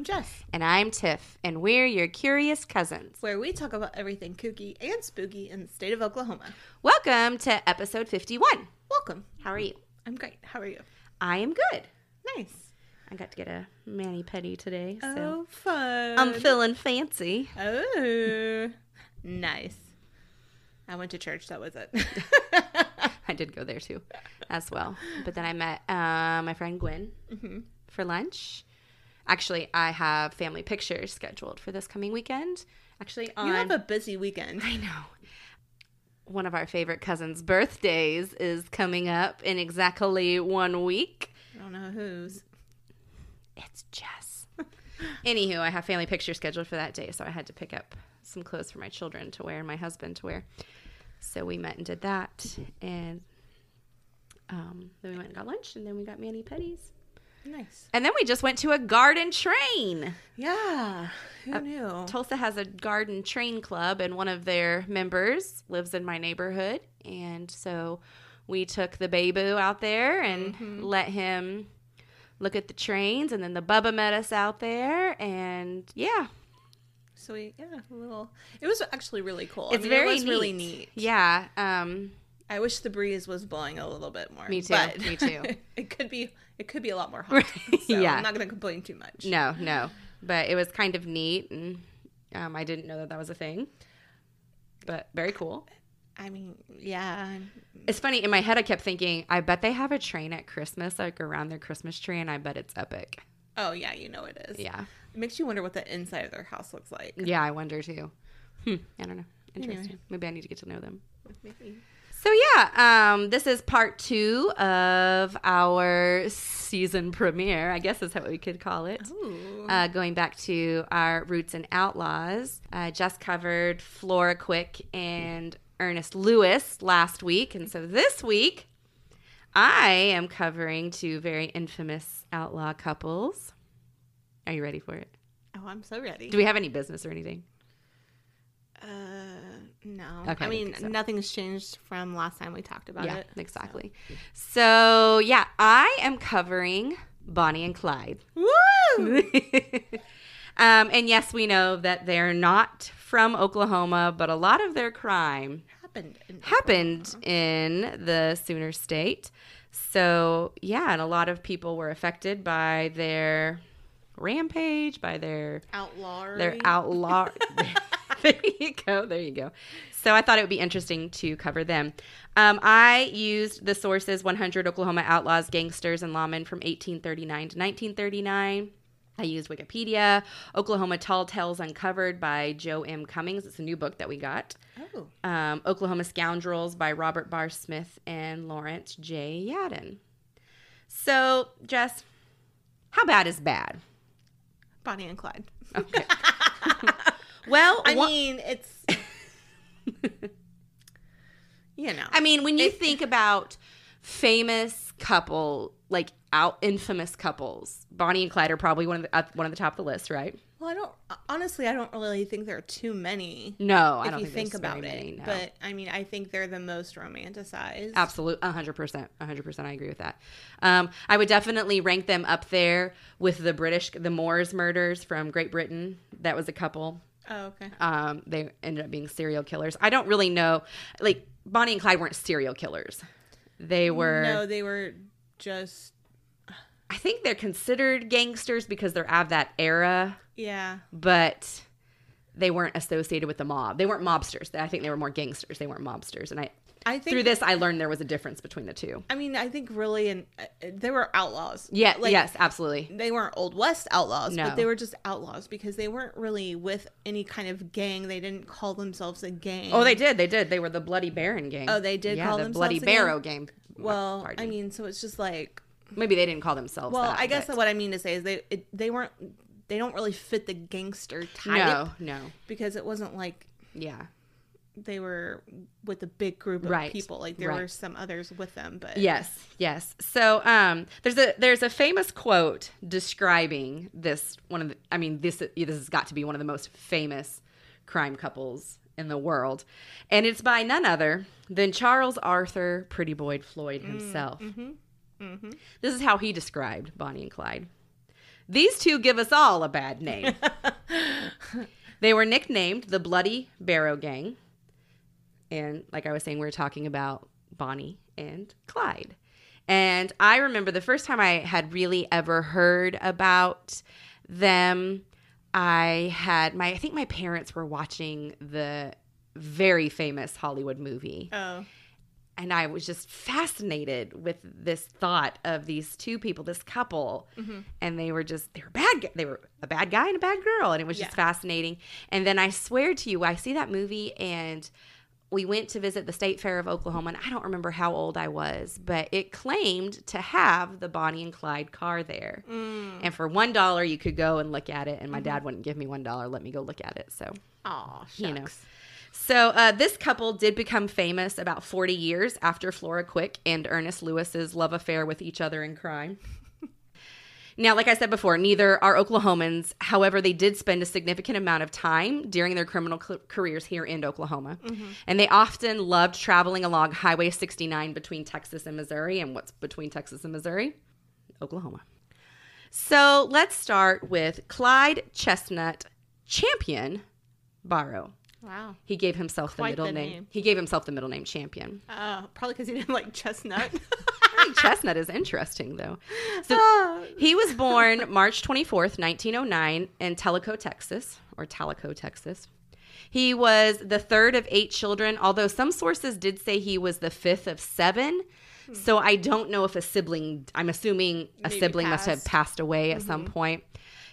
I'm Jess, And I'm Tiff, and we're your curious cousins. where we talk about everything kooky and spooky in the state of Oklahoma. Welcome to episode 51. Welcome. How are you? I'm great. How are you? I am good. Nice. I got to get a mani pedi today, so Oh, fun. I'm feeling fancy. Oh, nice. I went to church. That was it. I did go there too, as well. But then I met uh, my friend Gwen Mhm. for lunch. Actually, I have family pictures scheduled for this coming weekend. Actually, on You have a busy weekend. I know. One of our favorite cousins' birthdays is coming up in exactly one week. I don't know whose. It's Jess. Anywho, I have family pictures scheduled for that day, so I had to pick up some clothes for my children to wear and my husband to wear. So we met and did that, and um, then we went and got lunch, and then we got mani pedis, Nice. and then we just went to a garden train. Yeah. Who Uh, knew? Tulsa has a garden train club, and one of their members lives in my neighborhood. And so we took the Babu out there and let him look at the trains. And then the Bubba met us out there. And yeah, Sweet. Yeah. A little. It was actually really cool. it's I mean, very it was really neat. Yeah. Um, I wish the breeze was blowing a little bit more. Me too, me too. it could be. It could be a lot more hot. So Yeah. I'm not going to complain too much. no, no. But it was kind of neat. And um, I didn't know that that was a thing. But very cool. I mean, yeah. It's funny. In my head, I kept thinking, I bet they have a train at Christmas, like around their Christmas tree, and I bet it's epic. Oh yeah, you know it is. Yeah. It makes you wonder what the inside of their house looks like. Yeah, I wonder too. Hmm, I don't know. Anyway. Interesting. Maybe I need to get to know them. Maybe. So yeah, um, this is part two of our season premiere. I guess is what we could call it. Uh, going back to our roots and outlaws, uh, just covered Flora Quick and Ernest Lewis last week, and so this week I am covering two very infamous outlaw couples. Are you ready for it? oh, I'm so ready. Do we have any business or anything? Uh, no. Okay, I mean, so. nothing's changed from last time we talked about yeah, it. exactly. So yeah, I am covering Bonnie and Clyde. Woo! um, and yes, we know that they're not from Oklahoma, but a lot of their crime Happened. In happened in the Sooner State. So yeah, and a lot of people were affected by their rampage, by their Outlaw. their outlaw. there you go. There you go. So I thought it would be interesting to cover them. Um, I used the sources 100 Oklahoma Outlaws, Gangsters, and Lawmen from 1839 to 1939. I used Wikipedia, Oklahoma Tall Tales Uncovered by Joe M. Cummings. It's a new book that we got. Oh. Um, Oklahoma Scoundrels by Robert Barr Smith and Lawrence J. Yadon. So, Jess, how bad is bad? Bonnie and Clyde. Okay. well, I one- mean, it's. you know. I mean, when you It- think about famous couple, like out infamous couples, Bonnie and Clyde are probably one of the at one of the top of the list, right? well, I don't. Honestly, I don't really think there are too many. No, I if don't you think, think about very it. no. But I mean, I think they're the most romanticized. Absolute, hundred percent, hundred percent. I agree with that. Um, I would definitely rank them up there with the British, the Moors murders from Great Britain. That was a couple. Oh, okay. Um, they ended up being serial killers. I don't really know, like Bonnie and Clyde weren't serial killers. They were. No, they were just. I think they're considered gangsters because they're of that era. Yeah. but they weren't associated with the mob. They weren't mobsters. I think they were more gangsters. They weren't mobsters. And I I think through this I learned there was a difference between the two. I mean, I think really, and uh, they were outlaws. Yeah, Like, yes, absolutely. They weren't old west outlaws, No. but they were just outlaws because they weren't really with any kind of gang. They didn't call themselves a gang. Oh, they did. They did. They were the Bloody Barrow gang. Oh, they did Yeah, call the themselves Bloody a gang? Barrow gang. Well, Pardon I mean, so it's just like, maybe they didn't call themselves. well, that, I guess but- what I mean to say is they it, they weren't they don't really fit the gangster type no, no, because it wasn't like yeah, they were with a big group of Right, people. Like there right. were some others with them, but yes, yes. So, um, there's a there's a famous quote describing this one of the. I mean, this this has got to be one of the most famous crime couples in the world, and it's by none other than Charles Arthur Pretty Boy Floyd himself. hmm This is how he described Bonnie and Clyde. These two give us all a bad name. they were nicknamed the Bloody Barrow Gang. And like I was saying, we were talking about Bonnie and Clyde. And I remember the first time I had really ever heard about them, I had my, I think my parents were watching the very famous Hollywood movie. Oh. And I was just fascinated with this thought of these two people, this couple, mm-hmm. and they were just they were bad. They were a bad guy and a bad girl, and it was just Yeah. fascinating. And then I swear to you, I see that movie, and we went to visit the State Fair of Oklahoma, and I don't remember how old I was, but it claimed to have the Bonnie and Clyde car there. Mm. And for one dollar, you could go and look at it, and my dad wouldn't give me one dollar, let me go look at it. So Aw, shucks. you know. So uh, this couple did become famous about 40 years after Flora Quick and Ernest Lewis's love affair with each other in crime. Now, like I said before, neither are Oklahomans. However, they did spend a significant amount of time during their criminal c- careers here in Oklahoma. Mm-hmm. And they often loved traveling along Highway 69 between Texas and Missouri. And what's between Texas and Missouri? Oklahoma. So let's start with Clyde Chestnut Champion Barrow. Wow. He gave himself the Quite middle the name. name. He gave himself the middle name Champion. Uh, probably because he didn't like chestnut. Chestnut is interesting though. So Ah. he was born March 24th, 1909 in Tellico, Texas, or Tallico, Texas. He was the third of eight children, although some sources did say he was the fifth of seven. So I don't know if a sibling, I'm assuming a Maybe sibling must have passed. passed away at some point.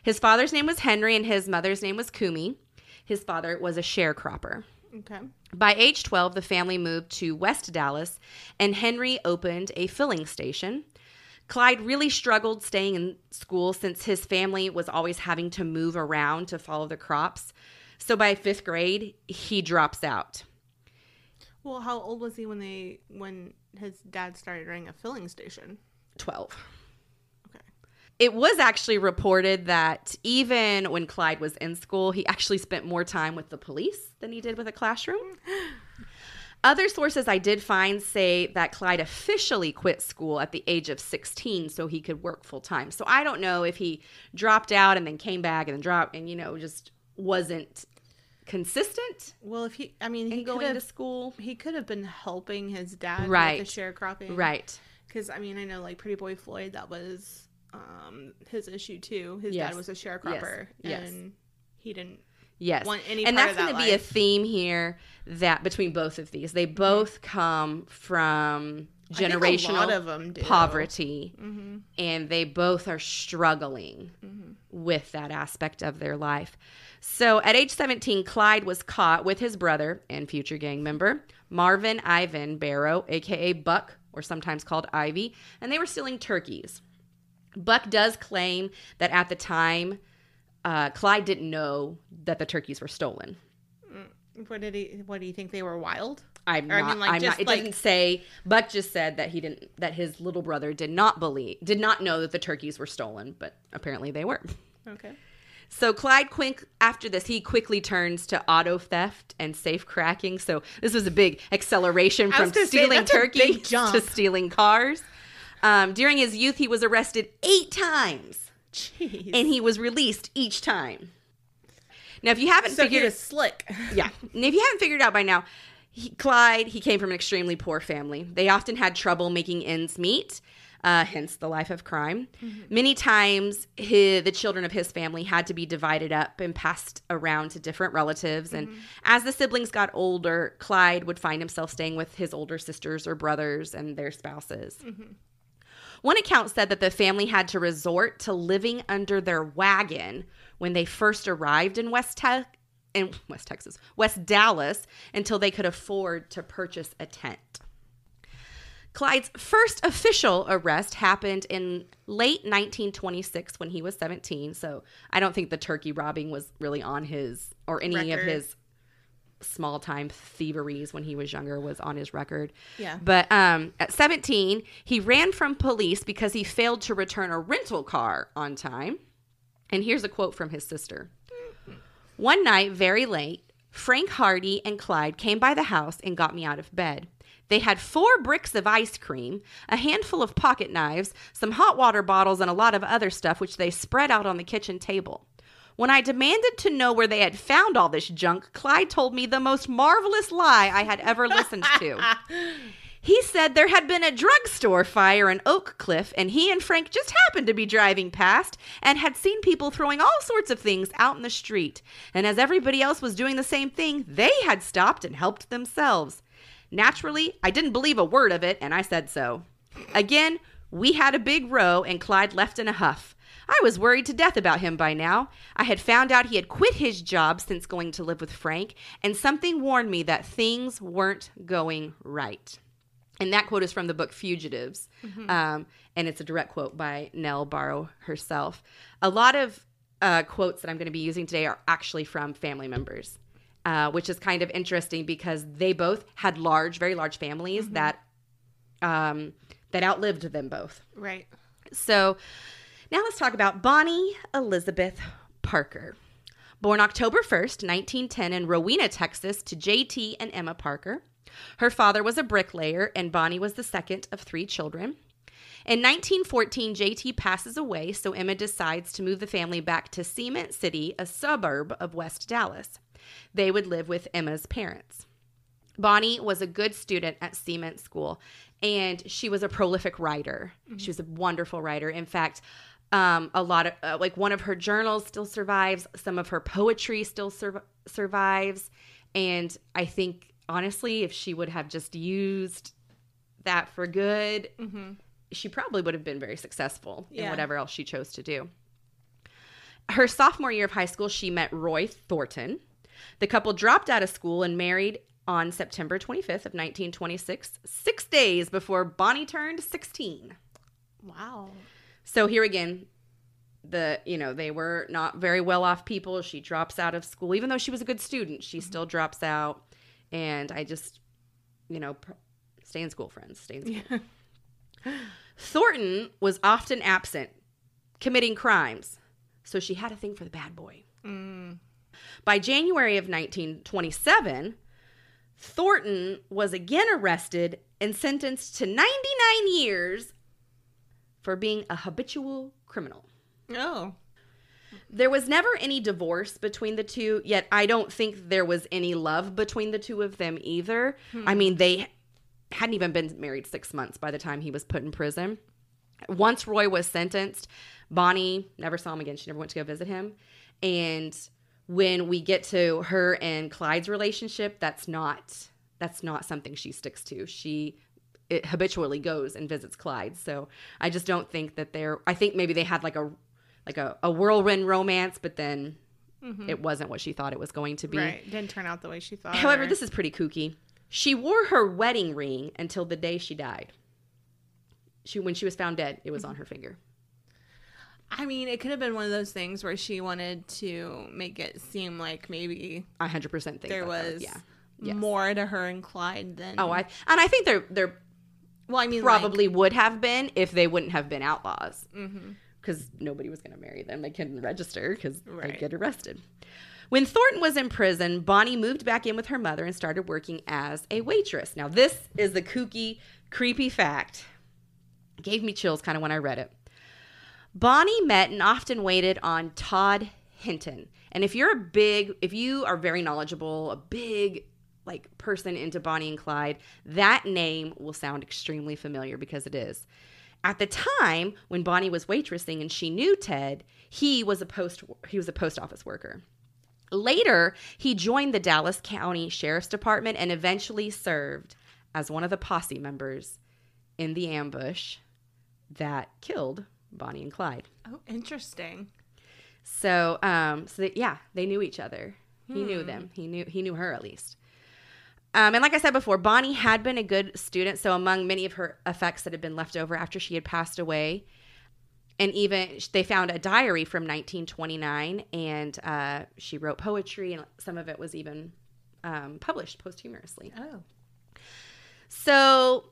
His father's name was Henry and his mother's name was Cumie. His father was a sharecropper. okay. By age 12, the family moved to West Dallas, and Henry opened a filling station. Clyde really struggled staying in school since his family was always having to move around to follow the crops. So by fifth grade, he drops out. Well, how old was he when they when his dad started running a filling station? 12. It was actually reported that even when Clyde was in school, he actually spent more time with the police than he did with a classroom. Other sources I did find say that Clyde officially quit school at the age of 16 so he could work full time. So I don't know if he dropped out and then came back and then dropped and, you know, just wasn't consistent Well, if he, I mean, he could going to have school. he could have been helping his dad Right. with the sharecropping, Right. Because I mean, I know like Pretty Boy Floyd, that was um his issue too. His Yes. dad was a sharecropper, Yes. and he didn't. Yes. want any and that's going that to be a theme here that between both of these. They both come from generational lot of them do. poverty hmm and they both are struggling Mhm. with that aspect of their life. So at age 17, Clyde was caught with his brother and future gang member, Marvin Ivan Barrow, aka Buck, or sometimes called Ivy, and they were stealing turkeys. Buck does claim that at the time, uh, Clyde didn't know that the turkeys were stolen. What did he? What do you think they were wild? I'm Or, I not. mean, like, I'm not. It like- didn't say. Buck just said that he didn't. That his little brother did not believe, did not know that the turkeys were stolen, but apparently they were. Okay. So Clyde Quink, after this, he quickly turns to auto theft and safe cracking. So this was a big acceleration from stealing that's a big turkeys to stealing cars. Um, during his youth, he was arrested eight times, Jeez. and he was released each time. Now, if you haven't so he figured, was slick. yeah, and if you haven't figured out by now, he, Clyde, he came from an extremely poor family. They often had trouble making ends meet, uh, hence the life of crime. Many times, his, the children of his family had to be divided up and passed around to different relatives. And as the siblings got older, Clyde would find himself staying with his older sisters or brothers and their spouses. One account said that the family had to resort to living under their wagon when they first arrived in West Te- in West Texas, West Dallas, until they could afford to purchase a tent. Clyde's first official arrest happened in late 1926 when he was 17. So I don't think the turkey robbing was really on his or any of his small time thieveries when he was younger was on his record. Yeah. But um, at 17, he ran from police because he failed to return a rental car on time. And here's a quote from his sister One night, very late, Frank Hardy and Clyde came by the house and got me out of bed. They had four bricks of ice cream, a handful of pocket knives, some hot water bottles, and a lot of other stuff, which they spread out on the kitchen table. When I demanded to know where they had found all this junk, Clyde told me the most marvelous lie I had ever listened to. He said there had been a drugstore fire in Oak Cliff, and he and Frank just happened to be driving past and had seen people throwing all sorts of things out in the street. And as everybody else was doing the same thing, they had stopped and helped themselves. Naturally, I didn't believe a word of it, and I said so. Again, we had a big row, and Clyde left in a huff. I was worried to death about him by now. I had found out he had quit his job since going to live with Frank, and something warned me that things weren't going right. And that quote is from the book Fugitives, um, and it's a direct quote by Nell Barrow herself. A lot of uh, quotes that I'm going to be using today are actually from family members, uh, which is kind of interesting because they both had large, very large families that um, that outlived them both. Right. So now let's talk about Bonnie Elizabeth Parker. Born October 1st, 1910, in Rowena, Texas, to JT and Emma Parker. Her father was a bricklayer, and Bonnie was the second of three children. In 1914, JT passes away, so Emma decides to move the family back to Cement City, a suburb of West Dallas. They would live with Emma's parents. Bonnie was a good student at Cement School, and she was a prolific writer. Mm-hmm. She was a wonderful writer. In fact, um, a lot of uh, like one of her journals still survives. Some of her poetry still sur- survives, and I think honestly, if she would have just used that for good, she probably would have been very successful in whatever else she chose to do. Her sophomore year of high school, she met Roy Thornton. The couple dropped out of school and married on September 25th of 1926, six days before Bonnie turned 16. Wow. So here again, the you know they were not very well off people. She drops out of school, even though she was a good student. She still drops out, and I just you know pr- stay in school, friends. Stay in school. Thornton was often absent, committing crimes, so she had a thing for the bad boy. Mm. By January of 1927, Thornton was again arrested and sentenced to 99 years for being a habitual criminal. Oh. There was never any divorce between the two, yet I don't think there was any love between the two of them either. I hmm. mean, they hadn't even been married six months by the time he was put in prison. Once Roy was sentenced, Bonnie never saw him again. She never went to go visit him. And when we get to her and Clyde's relationship, that's not that's not something she sticks to. She it habitually goes and visits Clyde. So I just don't think that they're I think maybe they had like a like a, a whirlwind romance, but then mm-hmm. it wasn't what she thought it was going to be. Right. Didn't turn out the way she thought. However, or- this is pretty kooky. She wore her wedding ring until the day she died. She when she was found dead, it was mm-hmm. on her finger. I mean, it could have been one of those things where she wanted to make it seem like maybe I hundred percent think there was yeah. Yes. more to her and Clyde than. Oh, I and I think they're they're well, I mean, like- probably would have been if they wouldn't have been outlaws. Because nobody was going to marry them. They couldn't register because they'd get arrested. When Thornton was in prison, Bonnie moved back in with her mother and started working as a waitress. Now, this is the kooky, creepy fact. Gave me chills kind of when I read it. Bonnie met and often waited on Ted Hinton. And if you're a big, if you are very knowledgeable, a big like person into Bonnie and Clyde, that name will sound extremely familiar because it is. At the time when Bonnie was waitressing and she knew Ted, he was a post he was a post office worker. Later, he joined the Dallas County Sheriff's Department and eventually served as one of the posse members in the ambush that killed Bonnie and Clyde. Oh, interesting. So, um, so that, yeah, they knew each other. He knew them. He knew he knew her at least. Um, and like I said before, Bonnie had been a good student. So among many of her effects that had been left over after she had passed away, and even they found a diary from 1929, and uh, she wrote poetry, and some of it was even um, published posthumously. Oh. So,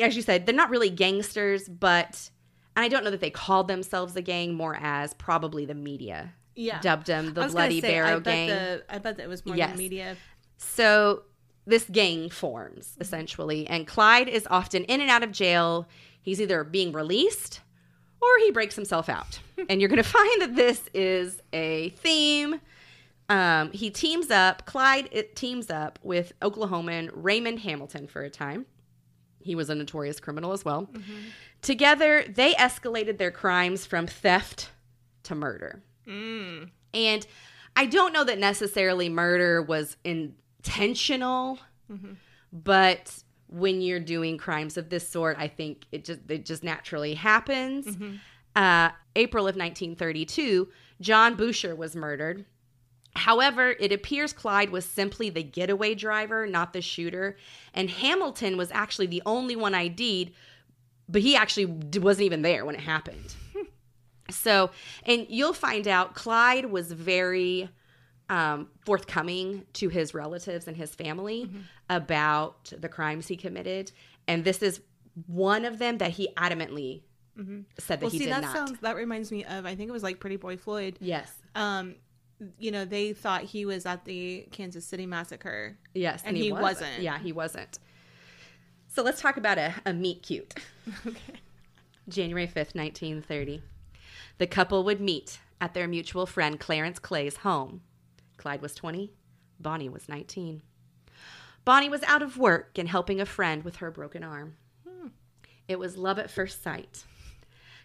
as you said, they're not really gangsters, but and I don't know that they called themselves a gang, more as probably the media Yeah. dubbed I the Bloody say, Barrow I Gang. The, I bet that was more Yes. than media. So this gang forms essentially, and Clyde is often in and out of jail. He's either being released or he breaks himself out. and you're going to find that this is a theme. Um, he teams up, Clyde it teams up with Oklahoman Raymond Hamilton for a time. He was a notorious criminal as well. Together, they escalated their crimes from theft to murder. Mm. And I don't know that necessarily murder was intentional, but when you're doing crimes of this sort, I think it just it just naturally happens. Uh, April of 1932, John Boucher was murdered. However, it appears Clyde was simply the getaway driver, not the shooter, and Hamilton was actually the only one ID'd, but he actually wasn't even there when it happened. So, and you'll find out Clyde was very um, forthcoming to his relatives and his family Mm-hmm. about the crimes he committed. And this is one of them that he adamantly said that Mm-hmm. Well, he see, did that not. sounds that reminds me of I think it was like Pretty Boy Floyd. yes. Um, you know, they thought he was at the Kansas City massacre. Yes. And he wasn't. Yeah, he wasn't. So let's talk about a, a meet cute. Okay. January 5th, 1930. The couple would meet at their mutual friend Clarence Clay's home. Clyde was 20, Bonnie was 19. Bonnie was out of work and helping a friend with her broken arm. It was love at first sight.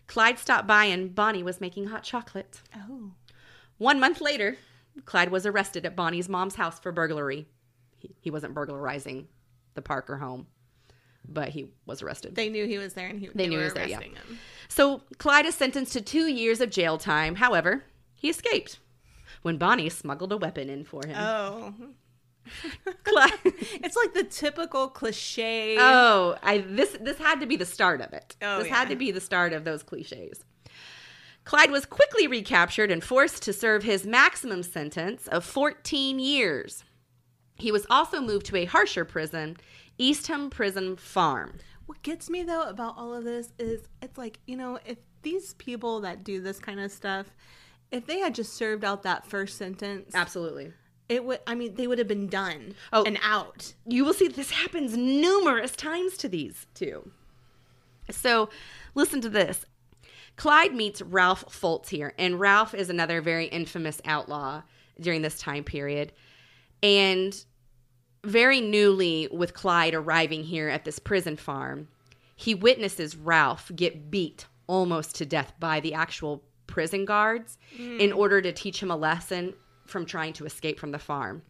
Clyde stopped by and Bonnie was making hot chocolate. Oh. One month later, Clyde was arrested at Bonnie's mom's house for burglary. He, he wasn't burglarizing the Parker home, but he was arrested. They knew he was there and he, They they, knew he was there, yeah. him. So Clyde is sentenced to two years of jail time. However, he escaped when Bonnie smuggled a weapon in for him. Oh. It's like the typical cliche. oh, I this this had to be the start of it. Oh, this yeah. had to be the start of those cliches. Clyde was quickly recaptured and forced to serve his maximum sentence of 14 years. He was also moved to a harsher prison, Eastham Prison Farm. What gets me though about all of this is it's like, you know, if these people that do this kind of stuff, if they had just served out that first sentence, Absolutely. it would I mean, they would have been done Oh. and out. you will see this happens numerous times to these two. So, listen to this. Clyde meets Ralph Fults here, and Ralph is another very infamous outlaw during this time period. And very newly, with Clyde arriving here at this prison farm, he witnesses Ralph get beat almost to death by the actual prison guards in order to teach him a lesson from trying to escape from the farm.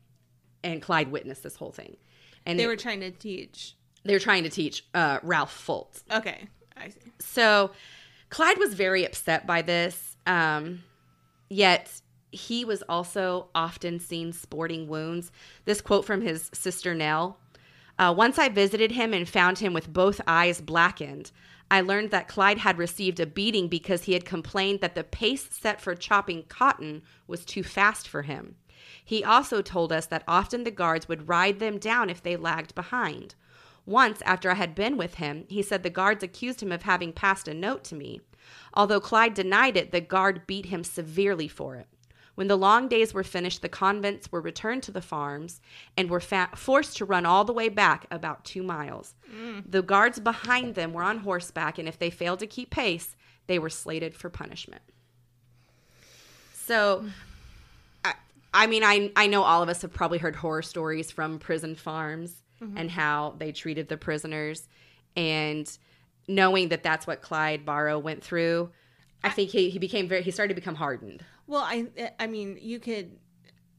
And Clyde witnessed this whole thing. And They they were trying to teach. they were trying to teach uh, Ralph Fults. Okay. I see. So Clyde was very upset by this. Um, yet he was also often seen sporting wounds. This quote from his sister Nell uh, Once I visited him and found him with both eyes blackened. I learned that Clyde had received a beating because he had complained that the pace set for chopping cotton was too fast for him. He also told us that often the guards would ride them down if they lagged behind. Once, after I had been with him, he said the guards accused him of having passed a note to me. Although Clyde denied it, the guard beat him severely for it. When the long days were finished, the convents were returned to the farms and were fa- forced to run all the way back about two miles. Mm. The guards behind them were on horseback, and if they failed to keep pace, they were slated for punishment. So, I, I mean, I, I know all of us have probably heard horror stories from prison farms mm-hmm. and how they treated the prisoners. And knowing that that's what Clyde Barrow went through, I think he, he became very, he started to become hardened. Well, I I mean, you could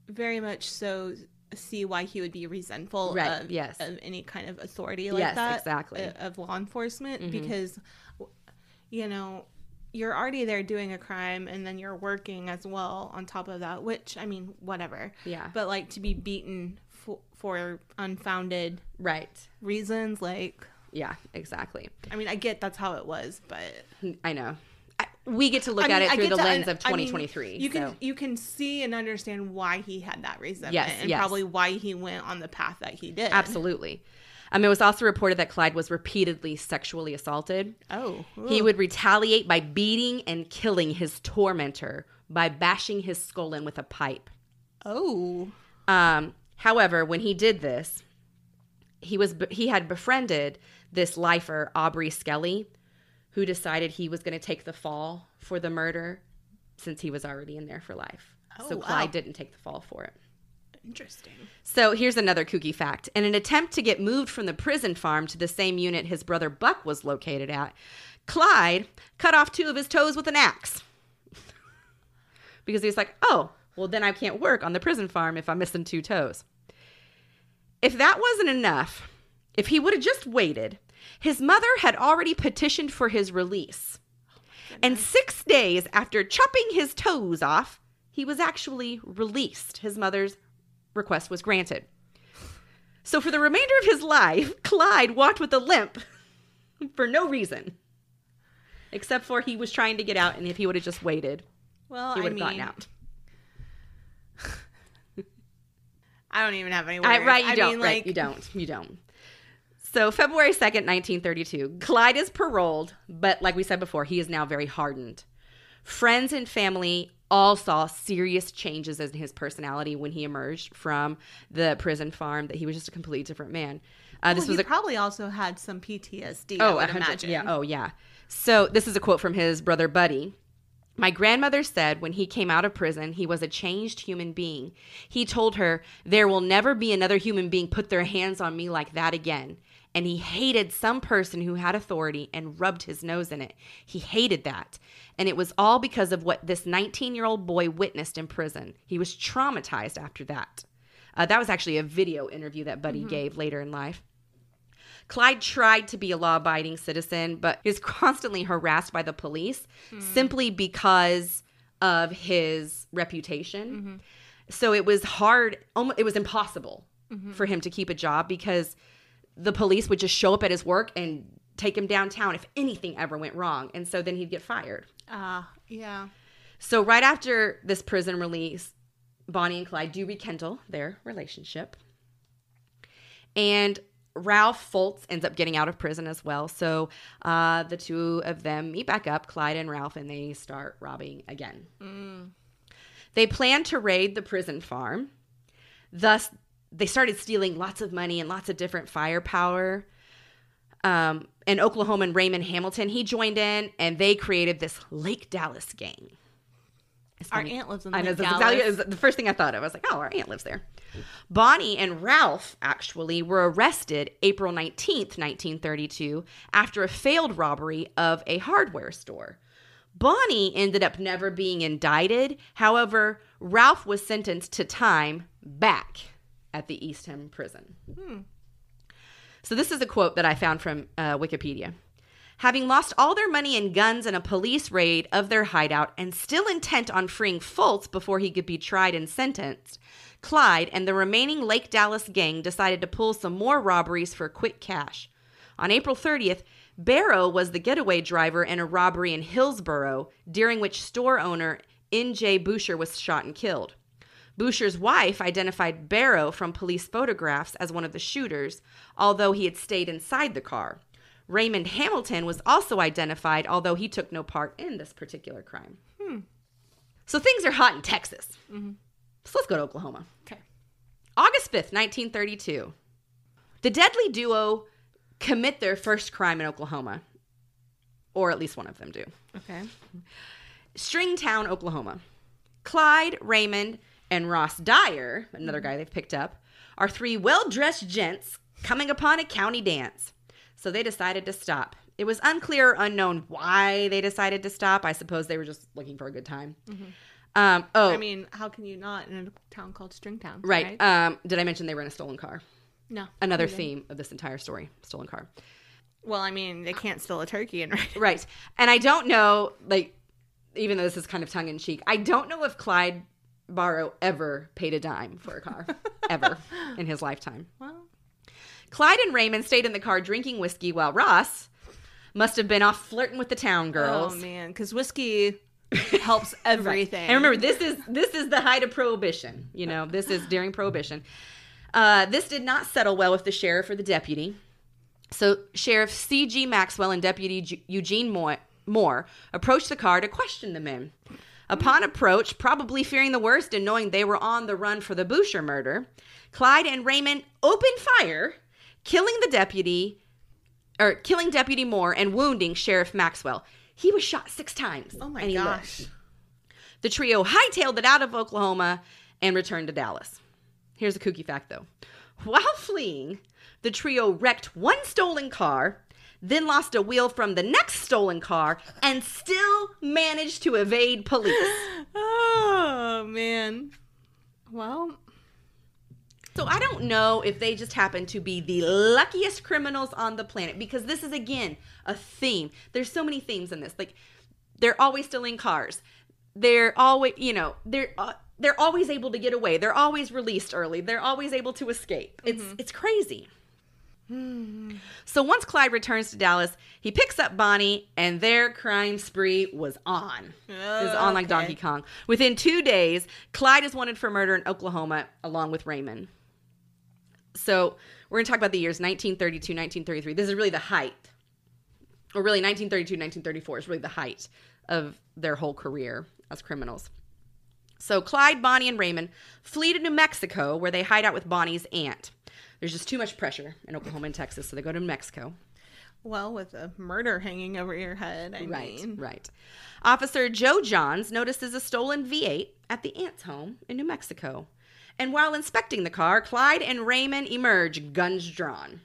very much so see why he would be resentful Right, of, yes. of any kind of authority like Yes, that exactly. uh, of law enforcement Mhm. because you know you're already there doing a crime and then you're working as well on top of that which i mean whatever Yeah. but like to be beaten for, for unfounded Right. reasons like Yeah, exactly. i mean i get that's how it was but I know. We get to look I at it through the to lens of I mean, 2023. you can so. you can see and understand why he had that resentment Yes, and yes. probably why he went on the path that he did. Absolutely. Um, it was also reported that Clyde was repeatedly sexually assaulted. Oh, He would retaliate by beating and killing his tormentor, by bashing his skull in with a pipe. Oh. Um, however, when he did this, he was he had befriended this lifer Aubrey Scalley, who decided he was going to take the fall for the murder since he was already in there for life. Oh, so wow. Clyde didn't take the fall for it. Interesting. So here's another kooky fact. In an attempt to get moved from the prison farm to the same unit his brother Buck was located at, Clyde cut off two of his toes with an axe. because he was like, oh, well, then I can't work on the prison farm if I'm missing two toes. If that wasn't enough, if he would have just waited, his mother had already petitioned for his release. And six days after chopping his toes off, he was actually released. His mother's request was granted. So for the remainder of his life, Clyde walked with a limp for no reason. Except for he was trying to get out, and if he would have just waited, Well, he I would have mean, gotten out. I don't even have any words. I, right, you I don't. mean, right, like, you don't. You don't. So February 2nd, 1932, Clyde is paroled, but like we said before, he is now very hardened. Friends and family all saw serious changes in his personality when he emerged from the prison farm, that he was just a completely different man. Uh, this was he a probably also had some PTSD. I Oh, would imagine. Yeah. Oh, yeah. So this is a quote from his brother Buddy. My grandmother said when he came out of prison, he was a changed human being. He told her, There will never be another human being put their hands on me like that again. And he hated some person who had authority and rubbed his nose in it. He hated that. And it was all because of what this 19 year old boy witnessed in prison. He was traumatized after that. Uh, that was actually a video interview that Buddy mm-hmm. gave later in life. Clyde tried to be a law abiding citizen, but is constantly harassed by the police hmm. simply because of his reputation. Mm-hmm. So it was hard, almost, it was impossible mm-hmm. for him to keep a job because the police would just show up at his work and take him downtown if anything ever went wrong. And so then he'd get fired. Ah, yeah. So right after this prison release, Bonnie and Clyde do rekindle their relationship. And Ralph Fults ends up getting out of prison as well. So uh, the two of them meet back up, Clyde and Ralph, and they start robbing again. They plan to raid the prison farm. Thus, they started stealing lots of money and lots of different firepower. Um, and Oklahoman Raymond Hamilton, he joined in, and they created this Lake Dallas gang. Our aunt lives in I know Dallas. exactly the first thing I thought of. I was like, oh, our aunt lives there. Bonnie and Ralph actually were arrested April 19th, 1932, after a failed robbery of a hardware store. Bonnie ended up never being indicted. However, Ralph was sentenced to time back at the Eastham prison. So, this is a quote that I found from uh, Wikipedia. Having lost all their money and guns in a police raid of their hideout and still intent on freeing Fults before he could be tried and sentenced, Clyde and the remaining Lake Dallas gang decided to pull some more robberies for quick cash. On April 30th, Barrow was the getaway driver in a robbery in Hillsboro, during which store owner N.J. Boucher was shot and killed. Boucher's wife identified Barrow from police photographs as one of the shooters, although he had stayed inside the car. Raymond Hamilton was also identified, although he took no part in this particular crime. Hmm. So things are hot in Texas. Mm-hmm. So let's go to Oklahoma. Okay. August 5th, 1932. The deadly duo commit their first crime in Oklahoma, or at least one of them do. Okay. Stringtown, Oklahoma. Clyde, Raymond, and Ross Dyer, another guy they've picked up, are three well dressed gents coming upon a county dance. So they decided to stop. It was unclear or unknown why they decided to stop. I suppose they were just looking for a good time. Um, oh, I mean, how can you not in a town called Stringtown? right. Um, did I mention they were in a stolen car? no. Another theme of this entire story stolen car. Well, I mean, they can't steal a turkey and right. Right. And I don't know, like, even though this is kind of tongue in cheek, I don't know if Clyde Barrow ever paid a dime for a car, ever in his lifetime. Well, Clyde and Raymond stayed in the car drinking whiskey while Ross must have been off flirting with the town girls. oh man, because whiskey helps everything. And remember, this is this is the height of prohibition. You know, this is during prohibition. Uh, this did not settle well with the sheriff or the deputy. So Sheriff C.G. Maxwell and Deputy Ju- Eugene Moore, Moore approached the car to question the men. Upon approach, probably fearing the worst and knowing they were on the run for the Boucher murder, Clyde and Raymond opened fire, killing the deputy, or killing Deputy Moore and wounding Sheriff Maxwell. He was shot six times. Oh my and he lived. gosh. The trio hightailed it out of Oklahoma and returned to Dallas. Here's a kooky fact though. While fleeing, the trio wrecked one stolen car, then lost a wheel from the next stolen car, and still managed to evade police. Oh man. Well, So I don't know if they just happen to be the luckiest criminals on the planet because this is again a theme. There's so many themes in this. Like they're always stealing cars. They're always, you know, they're uh, they're always able to get away. They're always released early. They're always able to escape. It's it's crazy. So once Clyde returns to Dallas, he picks up Bonnie, and their crime spree was on. It was on like Okay. Donkey Kong. Within two days, Clyde is wanted for murder in Oklahoma, along with Raymond. So we're going to talk about the years 1932, 1933. This is really the height, or really 1932, 1934 is really the height of their whole career as criminals. So Clyde, Bonnie, and Raymond flee to New Mexico, where they hide out with Bonnie's aunt. There's just too much pressure in Oklahoma and Texas, so they go to New Mexico. well, with a murder hanging over your head, I Right, mean. right. Officer Joe Johns notices a stolen V8 at the aunt's home in New Mexico. And while inspecting the car, Clyde and Raymond emerge, guns drawn.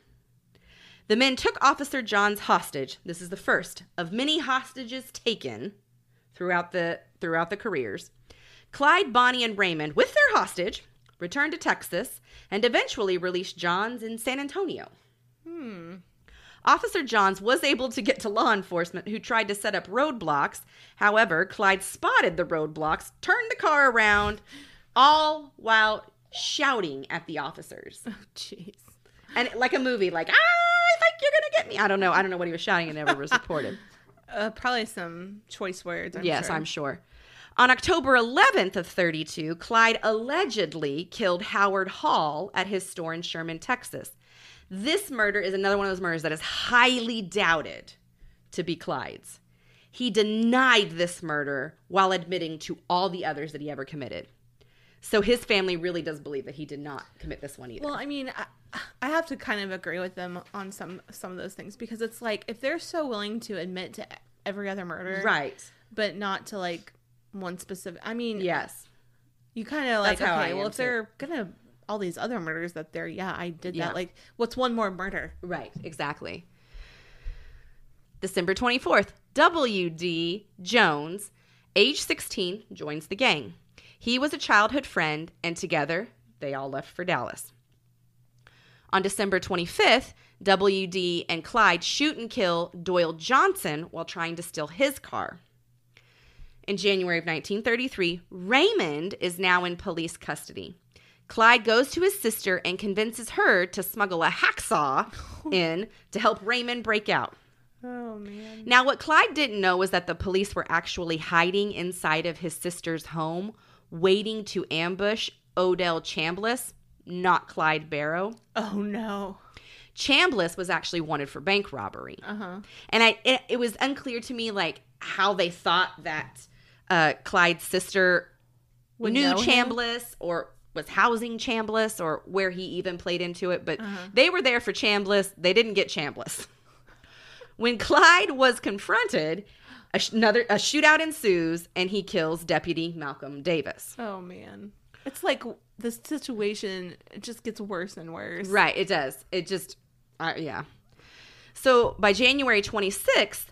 The men took Officer Johns hostage. This is the first of many hostages taken throughout the throughout the careers. Clyde, Bonnie, and Raymond, with their hostage, returned to Texas and eventually released Johns in San Antonio. Officer Johns was able to get to law enforcement who tried to set up roadblocks. However, Clyde spotted the roadblocks, turned the car around, all while shouting at the officers. Oh, jeez. And like a movie, like, ah, I think you're going to get me. I don't know. I don't know what he was shouting. It never was reported. Uh, probably some choice words. I'm yes, sure. I'm sure. On October 11th of 32, Clyde allegedly killed Howard Hall at his store in Sherman, Texas. This murder is another one of those murders that is highly doubted to be Clyde's. He denied this murder while admitting to all the others that he ever committed. So his family really does believe that he did not commit this one either. Well, I mean, I, I have to kind of agree with them on some some of those things because it's like if they're so willing to admit to every other murder, right. but not to like one specific. I mean, Yes. you kind of like That's okay, well, if they're gonna all these other murders that they're yeah, I did Yeah. that. Like, what's one more murder? Right, exactly. December 24th, W.D. Jones, age 16, joins the gang. He was a childhood friend, and together they all left for Dallas. On December 25th, W.D. and Clyde shoot and kill Doyle Johnson while trying to steal his car. In January of 1933, Raymond is now in police custody. Clyde goes to his sister and convinces her to smuggle a hacksaw in to help Raymond break out. Oh man. Now, what Clyde didn't know was that the police were actually hiding inside of his sister's home, waiting to ambush Odell Chambliss, not Clyde Barrow. Oh no. Chambliss was actually wanted for bank robbery. Uh huh. And I it, it was unclear to me like how they thought that uh, Clyde's sister Would knew? Chambliss or was housing Chambliss or where he even played into it, but Uh-huh. they were there for Chambliss. They didn't get Chambliss. when Clyde was confronted, a sh- another a shootout ensues and he kills Deputy Malcolm Davis. Oh man. It's like the situation it just gets worse and worse. Right, it does. It just, uh, yeah. So by January 26th,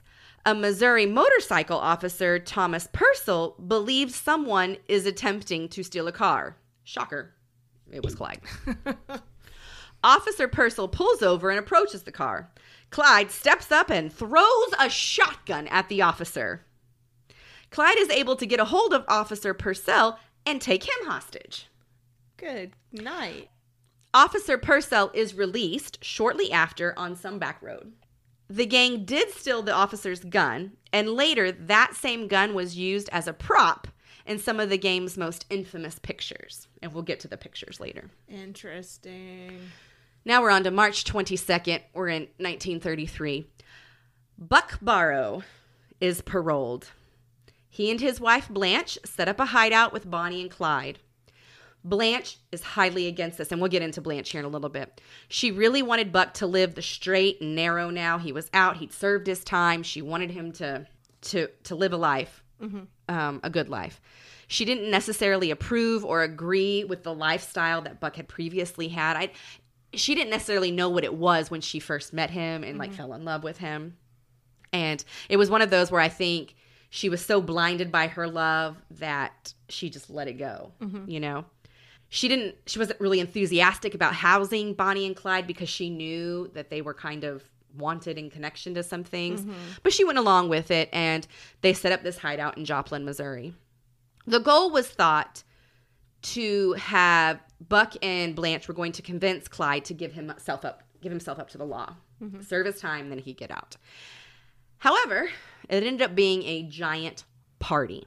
a Missouri motorcycle officer, Thomas Persell, believes someone is attempting to steal a car. Shocker. It was Clyde. Officer Persell pulls over and approaches the car. Clyde steps up and throws a shotgun at the officer. Clyde is able to get a hold of Officer Persell and take him hostage. Good night. Officer Persell is released shortly after on some back road. The gang did steal the officer's gun, and later that same gun was used as a prop in some of the game's most infamous pictures. And we'll get to the pictures later. Interesting. Now we're on to March 22nd. We're in 1933. Buck Barrow is paroled. He and his wife Blanche set up a hideout with Bonnie and Clyde. Blanche is highly against this, and we'll get into Blanche here in a little bit. She really wanted Buck to live the straight and narrow now. He was out, he'd served his time. She wanted him to to to live a life, mm-hmm. um, a good life. She didn't necessarily approve or agree with the lifestyle that Buck had previously had. I she didn't necessarily know what it was when she first met him and like mm-hmm. fell in love with him. And it was one of those where I think she was so blinded by her love that she just let it go, mm-hmm. you know? She didn't, she wasn't really enthusiastic about housing Bonnie and Clyde because she knew that they were kind of wanted in connection to some things. Mm-hmm. But she went along with it and they set up this hideout in Joplin, Missouri. The goal was thought to have Buck and Blanche were going to convince Clyde to give himself up, give himself up to the law, mm-hmm. serve his time, then he'd get out. However, it ended up being a giant party.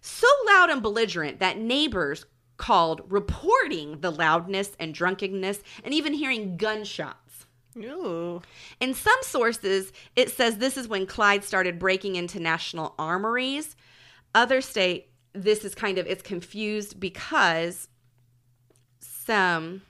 So loud and belligerent that neighbors called reporting the loudness and drunkenness and even hearing gunshots. Ooh. In some sources, it says this is when Clyde started breaking into national armories. Others state this is kind of it's confused because some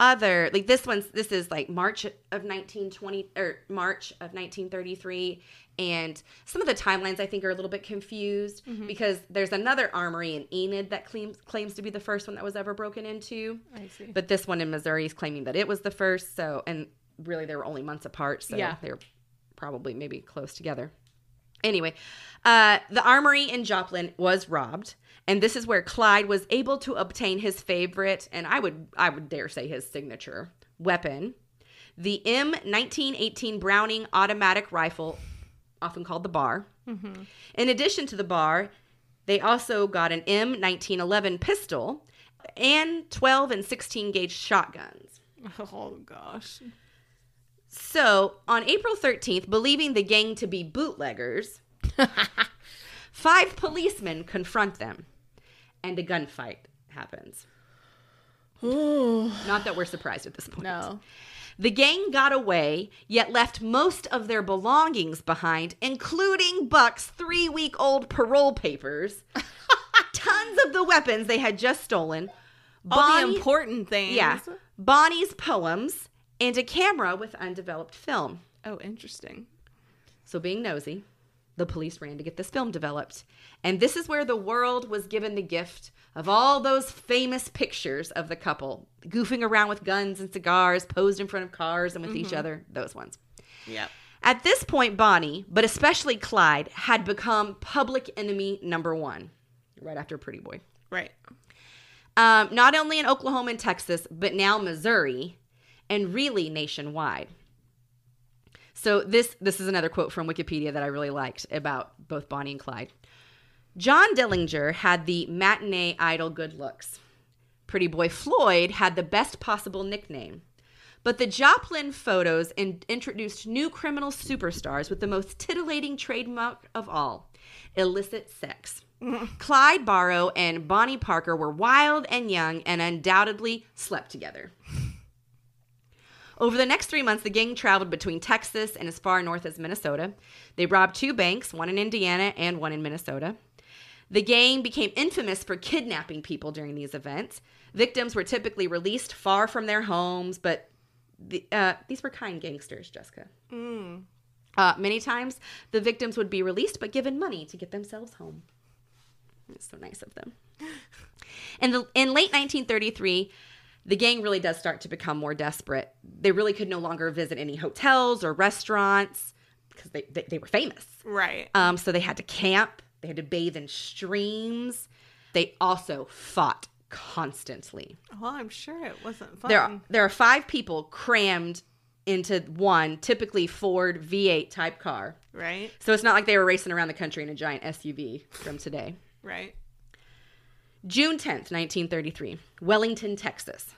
other like this one's this is like March of 1920 or March of 1933 and some of the timelines I think are a little bit confused because there's another armory in Enid that claims claims to be the first one that was ever broken into. I see. But this one in Missouri is claiming that it was the first. So, and really, they were only months apart. So Yeah. they're probably maybe close together. Anyway, uh, the armory in Joplin was robbed, and this is where Clyde was able to obtain his favorite, and I would I would dare say his signature weapon, the M1918 Browning automatic rifle, often called the bar. Mm-hmm. In addition to the bar, they also got an M1911 pistol and 12 and 16 gauge shotguns. Oh gosh. So, on April 13th, believing the gang to be bootleggers, five policemen confront them and a gunfight happens. Ooh. Not that we're surprised at this point. No. The gang got away, yet left most of their belongings behind, including Buck's three week old parole papers, tons of the weapons they had just stolen, All the important things. yeah, Bonnie's poems, and a camera with undeveloped film. Oh, interesting. So, being nosy, the police ran to get this film developed. And this is where the world was given the gift of all those famous pictures of the couple goofing around with guns and cigars, posed in front of cars and with each other. Those ones. Yep. At this point, Bonnie, but especially Clyde, had become public enemy number one, right after Pretty Boy. Right. Um, not only in Oklahoma and Texas, but now Missouri, and really nationwide. So this this is another quote from Wikipedia that I really liked about both Bonnie and Clyde. John Dillinger had the matinee idol good looks. Pretty boy Floyd had the best possible nickname. But the Joplin photos in- introduced new criminal superstars with the most titillating trademark of all illicit sex. Mm. Clyde Barrow and Bonnie Parker were wild and young and undoubtedly slept together. Over the next three months, the gang traveled between Texas and as far north as Minnesota. They robbed two banks, one in Indiana and one in Minnesota. The gang became infamous for kidnapping people during these events. Victims were typically released far from their homes, but the, uh, these were kind gangsters, Jessica. Mm. Uh, many times, the victims would be released but given money to get themselves home. It's so nice of them. In, the, in late 1933, the gang really does start to become more desperate. They really could no longer visit any hotels or restaurants because they, they, they were famous. Right. Um, so they had to camp, they had to bathe in streams. They also fought constantly. Well, I'm sure it wasn't fun. There are, there are five people crammed into one typically Ford V8 type car. Right. So it's not like they were racing around the country in a giant SUV from today. Right. June 10th, 1933, Wellington, Texas.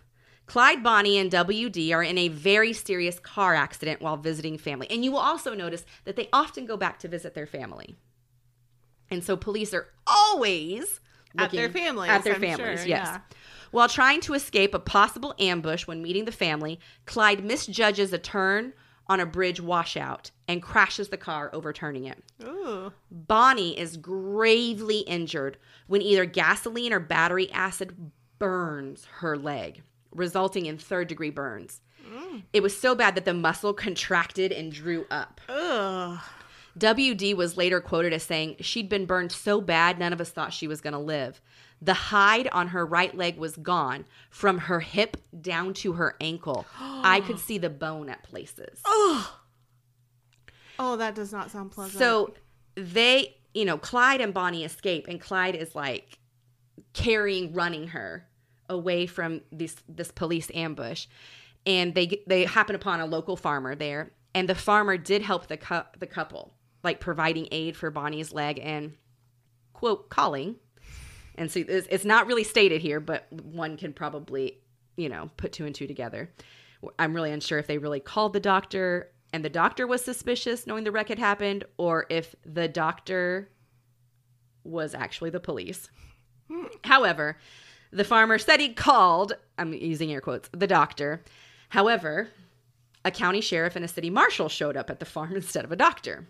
Clyde Bonnie and WD are in a very serious car accident while visiting family. And you will also notice that they often go back to visit their family. And so police are always At their families, At their I'm families, sure, yes. yeah. While trying to escape a possible ambush when meeting the family, Clyde misjudges a turn on a bridge washout and crashes the car, overturning it. Ooh. Bonnie is gravely injured when either gasoline or battery acid burns her leg, resulting in third degree burns. Mm. It was so bad that the muscle contracted and drew up. Ugh. WD was later quoted as saying, She'd been burned so bad, none of us thought she was going to live. The hide on her right leg was gone from her hip down to her ankle. I could see the bone at places. Oh, that does not sound pleasant. So they, you know, Clyde and Bonnie escape, and Clyde is like carrying, running her away from this this police ambush, and they they happen upon a local farmer there, and the farmer did help the cou- the couple, like providing aid for Bonnie's leg and quote calling, and so it's, it's not really stated here, but one can probably you know put two and two together. I'm really unsure if they really called the doctor and the doctor was suspicious knowing the wreck had happened or if the doctor was actually the police. However, the farmer said he called, I'm using air quotes, the doctor. However, a county sheriff and a city marshal showed up at the farm instead of a doctor.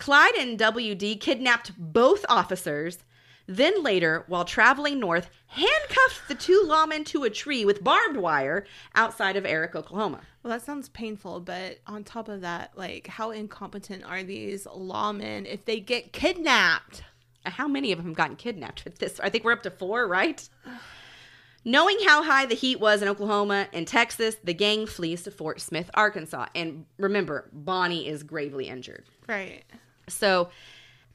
Clyde and WD kidnapped both officers, then later, while traveling north, handcuffed the two lawmen to a tree with barbed wire outside of Erick, Oklahoma. well, that sounds painful, but on top of that, like, how incompetent are these lawmen if they get kidnapped? Uh, how many of them have gotten kidnapped with this? I think we're up to four, right? Knowing how high the heat was in Oklahoma and Texas, the gang flees to Fort Smith, Arkansas. And remember, Bonnie is gravely injured. Right. So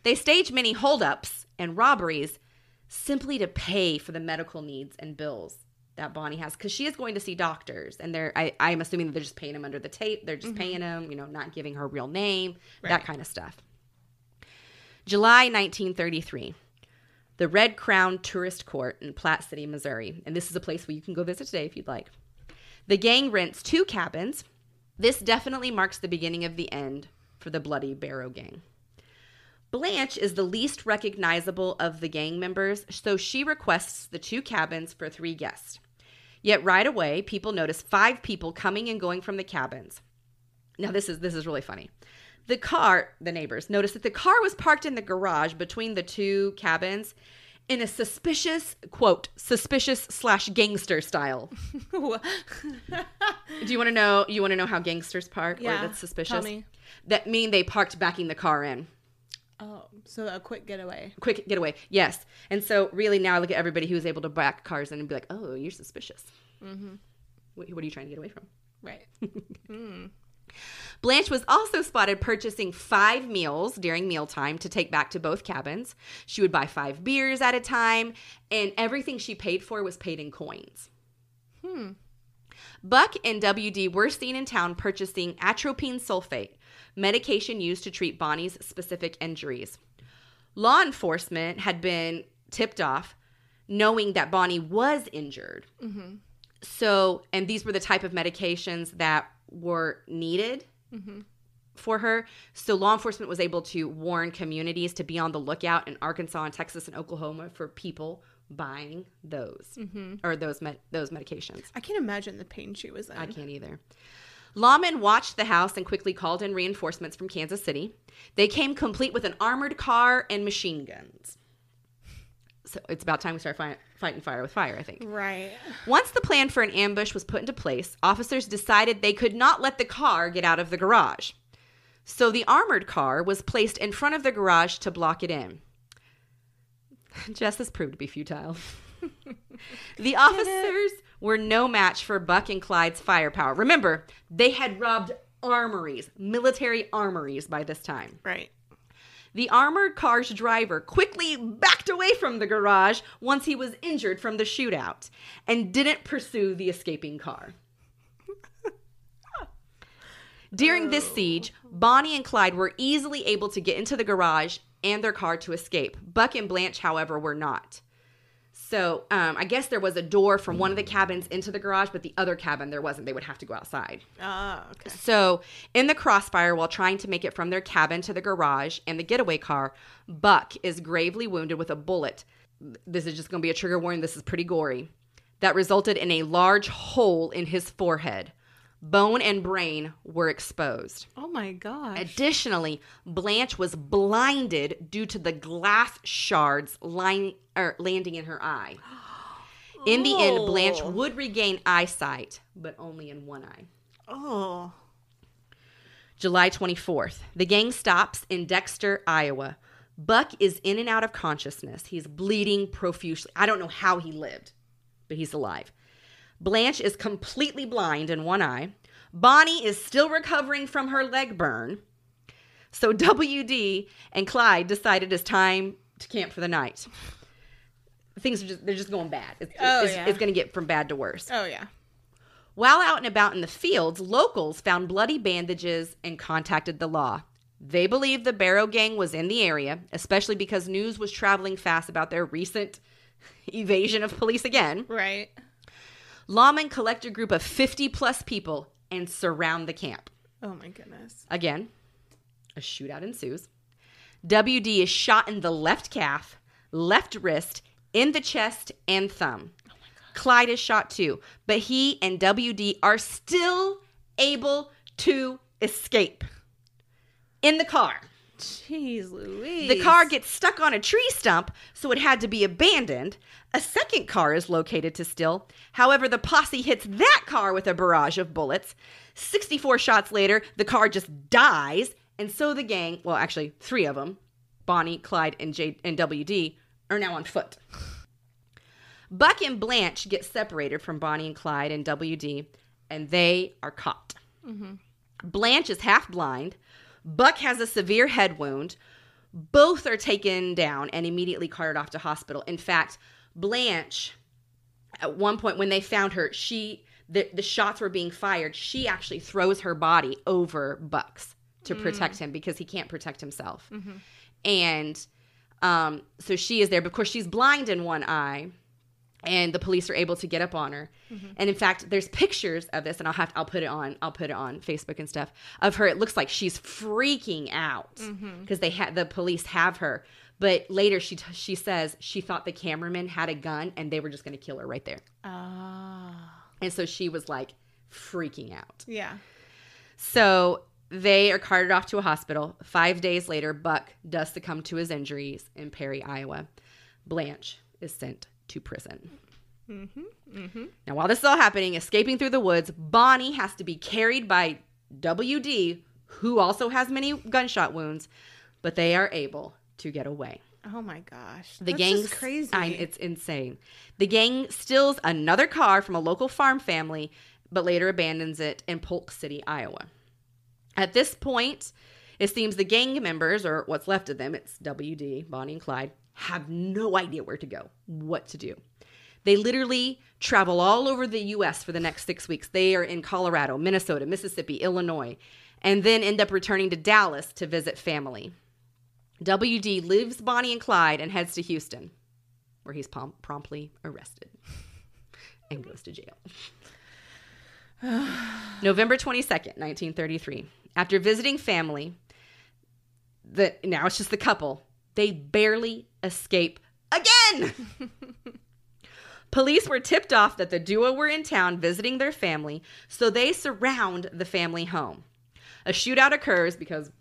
they stage many holdups and robberies simply to pay for the medical needs and bills that Bonnie has because she is going to see doctors and they're I, I'm assuming that they're just paying them under the tape. They're just mm-hmm. paying them, you know, not giving her real name, that kind of stuff. July 1933. The Red Crown Tourist Court in Platte City, Missouri. And this is a place where you can go visit today if you'd like. The gang rents two cabins. This definitely marks the beginning of the end for the Bloody Barrow Gang. Blanche is the least recognizable of the gang members, so she requests the two cabins for three guests. Yet right away, people notice five people coming and going from the cabins. Now this is this is really funny. The car, the neighbors noticed that the car was parked in the garage between the two cabins in a suspicious quote suspicious slash gangster style. Do you want to know? You want to know how gangsters park? Yeah, or that's suspicious. tell me. That mean they parked backing the car in. Oh, so a quick getaway. quick getaway. Yes. And so really now I look at everybody who was able to back cars in and be like, oh, you're suspicious. Mm-hmm. What, what are you trying to get away from? Right. Blanche was also spotted purchasing five meals during mealtime to take back to both cabins. She would buy five beers at a time, and everything she paid for was paid in coins. Hmm. Buck and WD were seen in town purchasing atropine sulfate, medication used to treat Bonnie's specific injuries. Law enforcement had been tipped off knowing that Bonnie was injured. Mm-hmm. So, and these were the type of medications that were needed Mm-hmm. for her. So, law enforcement was able to warn communities to be on the lookout in Arkansas and Texas and Oklahoma for people buying those Mm-hmm. or those med- those medications. I can't imagine the pain she was in. I can't either. Lawmen watched the house and quickly called in reinforcements from Kansas City. They came complete with an armored car and machine guns. So it's about time we start fi- fighting fire with fire, I think. Right. Once the plan for an ambush was put into place, officers decided they could not let the car get out of the garage. So the armored car was placed in front of the garage to block it in. Just this proved to be futile. the officers were no match for Buck and Clyde's firepower. Remember, they had robbed armories, military armories by this time. Right. The armored car's driver quickly backed away from the garage once he was injured from the shootout and didn't pursue the escaping car. During this oh. siege, Bonnie and Clyde were easily able to get into the garage and their car to escape. Buck and Blanche, however, were not. So um, I guess there was a door from one of the cabins into the garage, but the other cabin there wasn't. They would have to go outside. Ah, okay. So, in the crossfire, while trying to make it from their cabin to the garage and the getaway car, Buck is gravely wounded with a bullet. This is just going to be a trigger warning. This is pretty gory. That resulted in a large hole in his forehead. Bone and brain were exposed. Oh my gosh. Additionally, Blanche was blinded due to the glass shards lying, or er, landing in her eye. In the end, Blanche would regain eyesight, but only in one eye. Oh. July 24th. The gang stops in Dexter, Iowa. Buck is in and out of consciousness. He's bleeding profusely. I don't know how he lived, but he's alive. Blanche is completely blind in one eye. Bonnie is still recovering from her leg burn. So WD and Clyde decided it's time to camp for the night. Things are just they're just going bad. It's, Oh, it's, yeah. it's going to get from bad to worse. Oh yeah. While out and about in the fields, locals found bloody bandages and contacted the law. They believed the Barrow Gang was in the area, especially because news was traveling fast about their recent evasion of police again. Right. Lawmen collect a group of 50 plus people and surround the camp. Oh my goodness. Again, a shootout ensues. WD is shot in the left calf, left wrist, in the chest, and thumb. Oh Clyde is shot too, but he and WD are still able to escape in the car. Jeez Louise. The car gets stuck on a tree stump, so it had to be abandoned. A second car is located to still. However, the posse hits that car with a barrage of bullets. 64 shots later, the car just dies, and so the gang, well, actually, three of them, Bonnie, Clyde, and, J- and WD, are now on foot. Buck and Blanche get separated from Bonnie and Clyde and WD, and they are caught. Mm-hmm. Blanche is half blind. Buck has a severe head wound. Both are taken down and immediately carted off to hospital. In fact, Blanche, at one point when they found her, she the, the shots were being fired. She actually throws her body over Buck's to protect him because he can't protect himself. And um, so she is there. But of course, she's blind in one eye and the police are able to get up on her. And in fact, there's pictures of this, and I'll have I'll put it on I'll put it on Facebook and stuff of her. It looks like she's freaking out because they had the police have her. But later she t- she says she thought the cameraman had a gun and they were just going to kill her right there. Ah. And so she was like freaking out. yeah. So they are carted off to a hospital. Five days later, Buck does succumb to his injuries in Perry, Iowa. Blanche is sent to prison. Mm-hmm, mm-hmm. Now, while this is all happening, escaping through the woods, Bonnie has to be carried by WD, who also has many gunshot wounds, but they are able to get away. Oh my gosh. The gang's crazy. I, it's insane. The gang steals another car from a local farm family, but later abandons it in Polk City, Iowa. At this point, it seems the gang members, or what's left of them, it's WD, Bonnie and Clyde, have no idea where to go, what to do. They literally travel all over the U.S. for the next six weeks. They are in Colorado, Minnesota, Mississippi, Illinois, and then end up returning to Dallas to visit family. WD leaves Bonnie and Clyde and heads to Houston, where he's prom- promptly arrested and goes to jail. November 22nd, 1933. After visiting family, the, now it's just the couple, they barely escape again. Police were tipped off that the duo were in town visiting their family, so they surround the family home. A shootout occurs because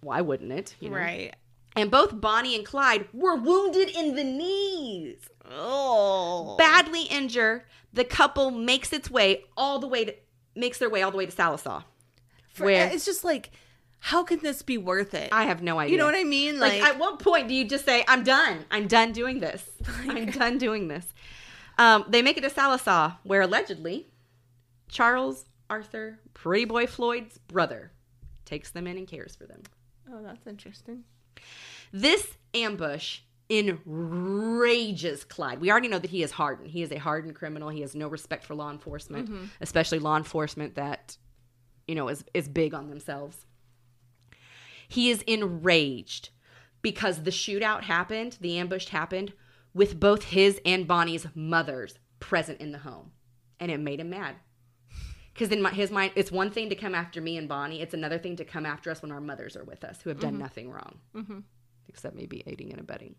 why wouldn't it? you know? right. And both Bonnie and Clyde were wounded in the knees. Oh. Badly injured, the couple makes its way all the way to makes their way all the way to Sallisaw. For- where it's just like, how can this be worth it? I have no idea. you know what I mean? Like, Like, at what point do you just say, "I'm done. I'm done doing this. I'm done doing this." Um, they make it to Sallisaw, where allegedly Charles Arthur Pretty Boy Floyd's brother takes them in and cares for them. oh, that's interesting. This ambush enrages Clyde. We already know that he is hardened. He is a hardened criminal. He has no respect for law enforcement, especially law enforcement that, you know, is, is big on themselves. He is enraged because the shootout happened, the ambush happened with both his and Bonnie's mothers present in the home. And it made him mad. Because in my, his mind, it's one thing to come after me and Bonnie. It's another thing to come after us when our mothers are with us, who have done nothing wrong, except maybe aiding and abetting.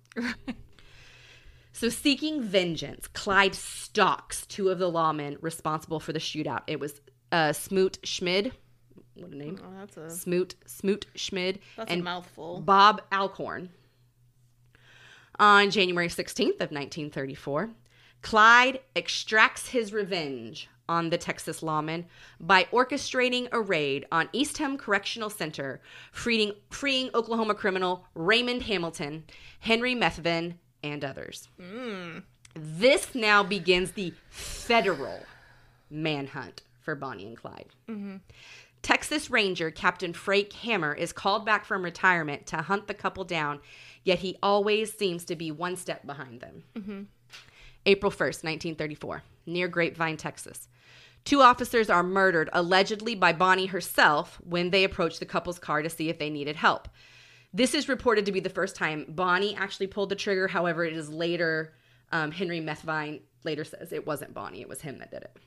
so, seeking vengeance, Clyde stalks two of the lawmen responsible for the shootout. It was uh, Smoot Schmid. What a name. Oh, that's a Smoot Smoot Schmid that's and a mouthful. Bob Alcorn. On January 16th of 1934, Clyde extracts his revenge on the Texas lawmen by orchestrating a raid on Eastham Correctional Center, freeing, freeing Oklahoma criminal Raymond Hamilton, Henry Methvin, and others. Mm. This now begins the federal manhunt for Bonnie and Clyde. Mm-hmm. Texas Ranger Captain Frank Hammer is called back from retirement to hunt the couple down, yet he always seems to be one step behind them. April 1st, 1934, near Grapevine, Texas. Two officers are murdered, allegedly by Bonnie herself, when they approach the couple's car to see if they needed help. This is reported to be the first time Bonnie actually pulled the trigger. However, it is later, um, Henry Methvin later says it wasn't Bonnie, it was him that did it.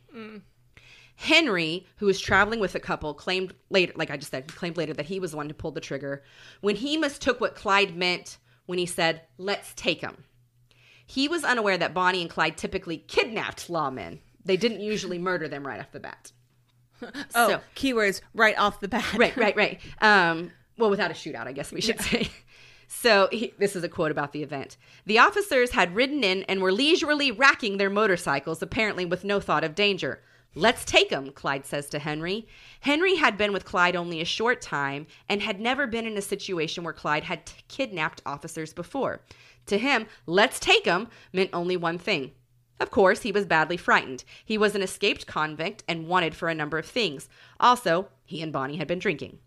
Henry, who was traveling with the couple, claimed later, like I just said, claimed later that he was the one who pulled the trigger when he mistook what Clyde meant when he said, let's take him. He was unaware that Bonnie and Clyde typically kidnapped lawmen. They didn't usually murder them right off the bat. oh, so- keywords right off the bat. Right, right, right. Um, well, without a shootout, I guess we should say. So, he, this is a quote about the event. The officers had ridden in and were leisurely racking their motorcycles, apparently with no thought of danger. Let's take 'em, Clyde says to Henry. Henry had been with Clyde only a short time and had never been in a situation where Clyde had t- kidnapped officers before. To him, let's take 'em meant only one thing. Of course, he was badly frightened. He was an escaped convict and wanted for a number of things. Also, he and Bonnie had been drinking.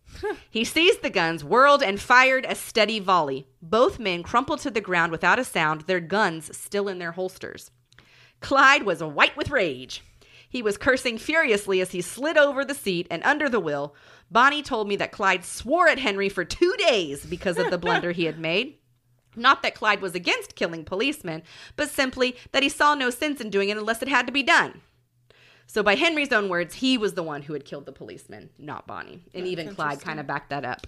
he seized the guns, whirled, and fired a steady volley. Both men crumpled to the ground without a sound, their guns still in their holsters. Clyde was white with rage. He was cursing furiously as he slid over the seat and under the wheel. Bonnie told me that Clyde swore at Henry for two days because of the blunder he had made. Not that Clyde was against killing policemen, but simply that he saw no sense in doing it unless it had to be done. So, by Henry's own words, he was the one who had killed the policeman, not Bonnie. And even Clyde kind of backed that up,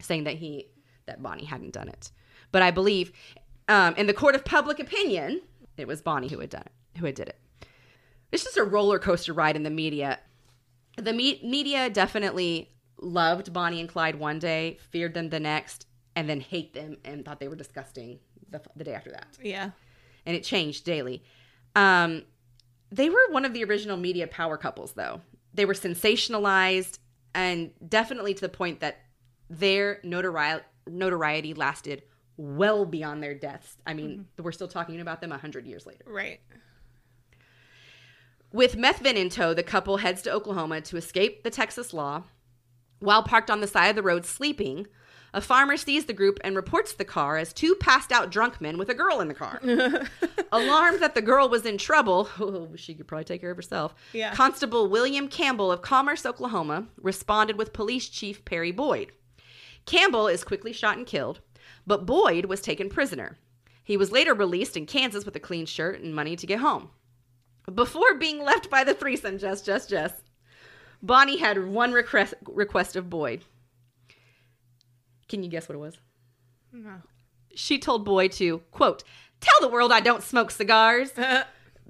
saying that he that Bonnie hadn't done it. But I believe, um, in the court of public opinion, it was Bonnie who had done it, who had did it. It's just a roller coaster ride in the media. The me- media definitely loved Bonnie and Clyde one day, feared them the next, and then hate them and thought they were disgusting the, the day after that. Yeah. And it changed daily. Um, they were one of the original media power couples, though. They were sensationalized and definitely to the point that their notori- notoriety lasted well beyond their deaths. I mean, we're still talking about them 100 years later. Right. With Methvin in tow, the couple heads to Oklahoma to escape the Texas law. While parked on the side of the road sleeping, a farmer sees the group and reports the car as two passed out drunk men with a girl in the car. Alarmed that the girl was in trouble, oh, she could probably take care of herself. Yeah. Constable William Campbell of Commerce, Oklahoma, responded with Police Chief Percy Boyd. Campbell is quickly shot and killed, but Boyd was taken prisoner. He was later released in Kansas with a clean shirt and money to get home. Before being left by the threesome, just, Jess, Jess, Bonnie had one request, request of Boyd. Can you guess what it was? No. She told Boyd to, quote, tell the world I don't smoke cigars.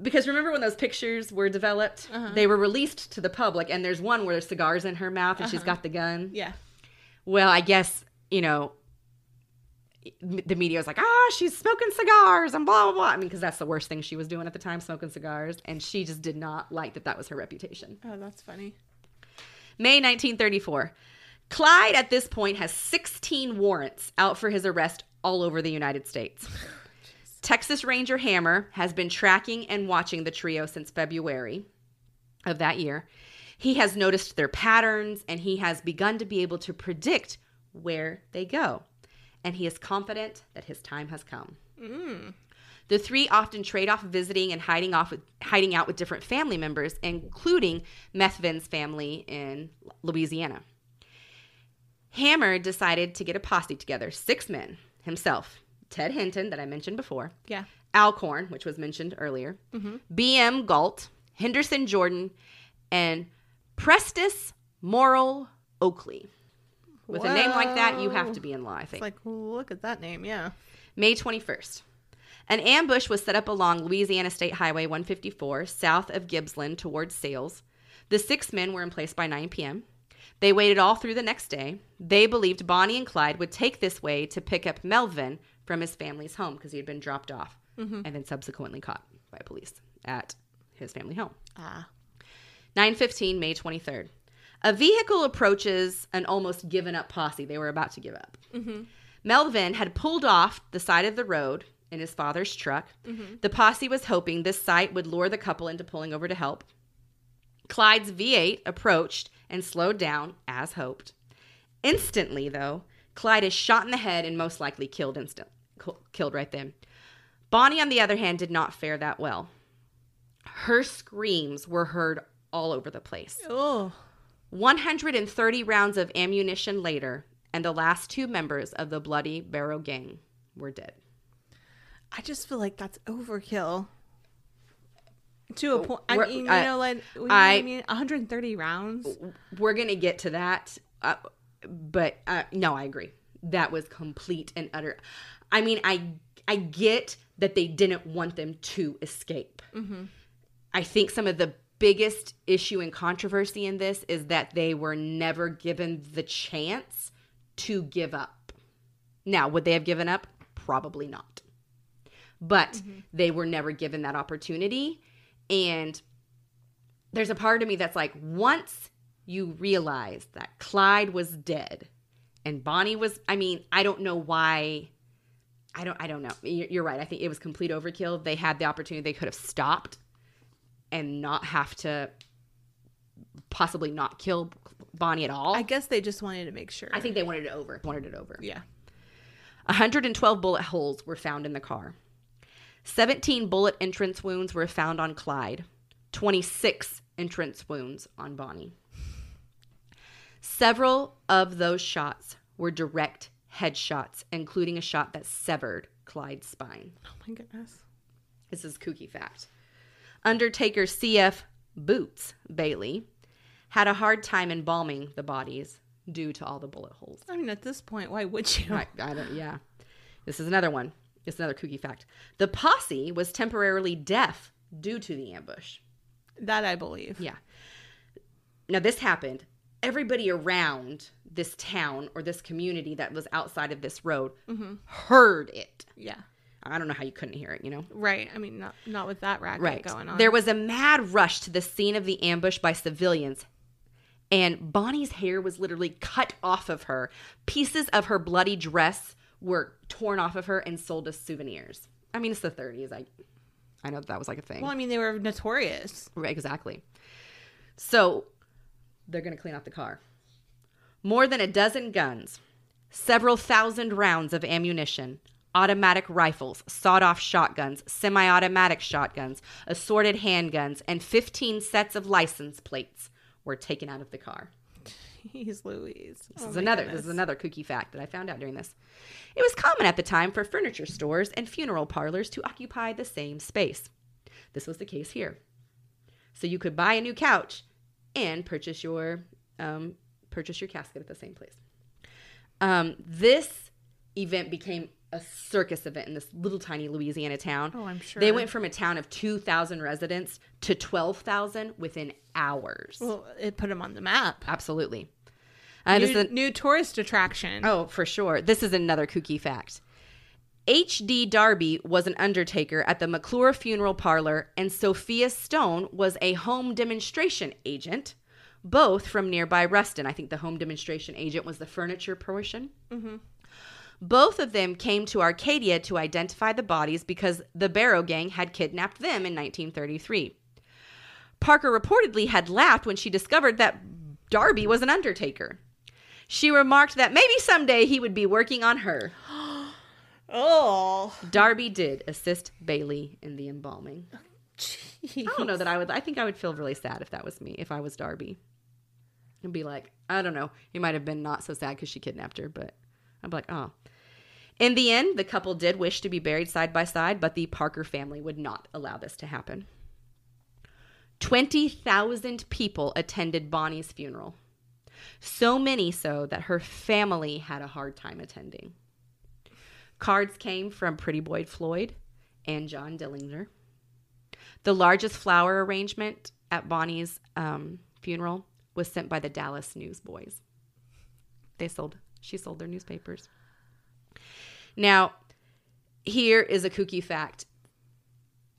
Because remember when those pictures were developed? Uh-huh. They were released to the public, and there's one where there's cigars in her mouth and she's uh-huh. got the gun. yeah. Well, I guess, you know, the media was like, ah, she's smoking cigars and blah, blah, blah. I mean, because that's the worst thing she was doing at the time, smoking cigars. And she just did not like that that was her reputation. Oh, that's funny. May 1934. Clyde at this point has 16 warrants out for his arrest all over the United States. Texas Ranger Hammer has been tracking and watching the trio since February of that year. He has noticed their patterns and he has begun to be able to predict where they go. And he is confident that his time has come. Mm. The three often trade off visiting and hiding off with hiding out with different family members, including Methvin's family in Louisiana. Hammer decided to get a posse together, six men, himself, Ted Hinton, that I mentioned before, Yeah. Alcorn, which was mentioned earlier, mm-hmm. B.M. Gault, Henderson Jordan, and Prentiss Morel Oakley. With a name like that, you have to be in law, I think. It's like, look at that name. Yeah. May 21st. An ambush was set up along Louisiana State Highway 154 south of Gibsland towards Sailes. The six men were in place by 9 p.m. They waited all through the next day. They believed Bonnie and Clyde would take this way to pick up Melvin from his family's home because he had been dropped off and then subsequently caught by police at his family home. Ah. 9:15 May 23rd. A vehicle approaches an almost given up posse. They were about to give up. Mm-hmm. Melvin had pulled off the side of the road in his father's truck. Mm-hmm. The posse was hoping this sight would lure the couple into pulling over to help. Clyde's V8 approached and slowed down as hoped. Instantly, though, Clyde is shot in the head and most likely killed instant killed right then. Bonnie, on the other hand, did not fare that well. Her screams were heard all over the place. Oh. 130 rounds of ammunition later, and the last two members of the Bloody Barrow Gang were dead. I just feel like that's overkill. To a point, I We're- mean, you I- know, like you I- I mean, 130 rounds. We're going to get to that, uh, but uh, no, I agree. That was complete and utter. I mean, I I get that they didn't want them to escape. I think some of the biggest issue and controversy in this is that they were never given the chance to give up. Now, would they have given up? Probably not. But mm-hmm. they were never given that opportunity. And there's a part of me that's like, once you realize that Clyde was dead and Bonnie was, I mean, I don't know why. I don't. I don't know. You're you're right. I think it was complete overkill. They had the opportunity. They could have stopped and not have to possibly not kill Bonnie at all. I guess they just wanted to make sure. I think they wanted it over. Wanted it over. yeah. 112 bullet holes were found in the car. 17 bullet entrance wounds were found on Clyde. 26 entrance wounds on Bonnie. Several of those shots were direct headshots, including a shot that severed Clyde's spine. Oh my goodness. This is kooky fact. Undertaker C.F. Boots Bailey had a hard time embalming the bodies due to all the bullet holes. I mean, at this point, why would you? I, I don't, yeah. This is another one. It's another kooky fact. The posse was temporarily deaf due to the ambush. That I believe. Yeah. Now, this happened. Everybody around this town or this community that was outside of this road mm-hmm. heard it. Yeah. I don't know how you couldn't hear it, you know? Right. I mean, not not with that racket Right. going on. There was a mad rush to the scene of the ambush by civilians, and Bonnie's hair was literally cut off of her. Pieces of her bloody dress were torn off of her and sold as souvenirs. I mean, it's the 30s. I, I know that, that was like a thing. well, I mean, they were notorious. Right, exactly. So they're going to clean out the car. More than a dozen guns, several thousand rounds of ammunition, automatic rifles, sawed off shotguns, semi automatic shotguns, assorted handguns, and 15 sets of license plates were taken out of the car. Jeez Louise. This is another this is another kooky fact that I found out during this. It was common at the time for furniture stores and funeral parlors to occupy the same space. This was the case here. So you could buy a new couch and purchase your um, purchase your casket at the same place. Um, this event became a circus event in this little tiny Louisiana town. Oh, I'm sure. They went from a town of 2,000 residents to 12,000 within hours. Well, it put them on the map. Absolutely. Uh, New, a- new tourist attraction. Oh, for sure. This is another kooky fact. H.D. Darby was an undertaker at the McClure Funeral Parlor, and Sophia Stone was a home demonstration agent, both from nearby Ruston. I think the home demonstration agent was the furniture portion. Both of them came to Arcadia to identify the bodies because the Barrow Gang had kidnapped them in 1933. Parker reportedly had laughed when she discovered that Darby was an undertaker. She remarked that maybe someday he would be working on her. Oh. Darby did assist Bailey in the embalming. Jeez. I don't know that I would. I think I would feel really sad if that was me, if I was Darby. And be like, I don't know. He might have been not so sad because she kidnapped her, but I'm like, oh. In the end, the couple did wish to be buried side by side, but the Parker family would not allow this to happen. 20,000 people attended Bonnie's funeral. So many so that her family had a hard time attending. Cards came from Pretty Boy Floyd and John Dillinger. The largest flower arrangement at Bonnie's um, funeral was sent by the Dallas Newsboys. They sold, she sold their newspapers. Now, here is a kooky fact.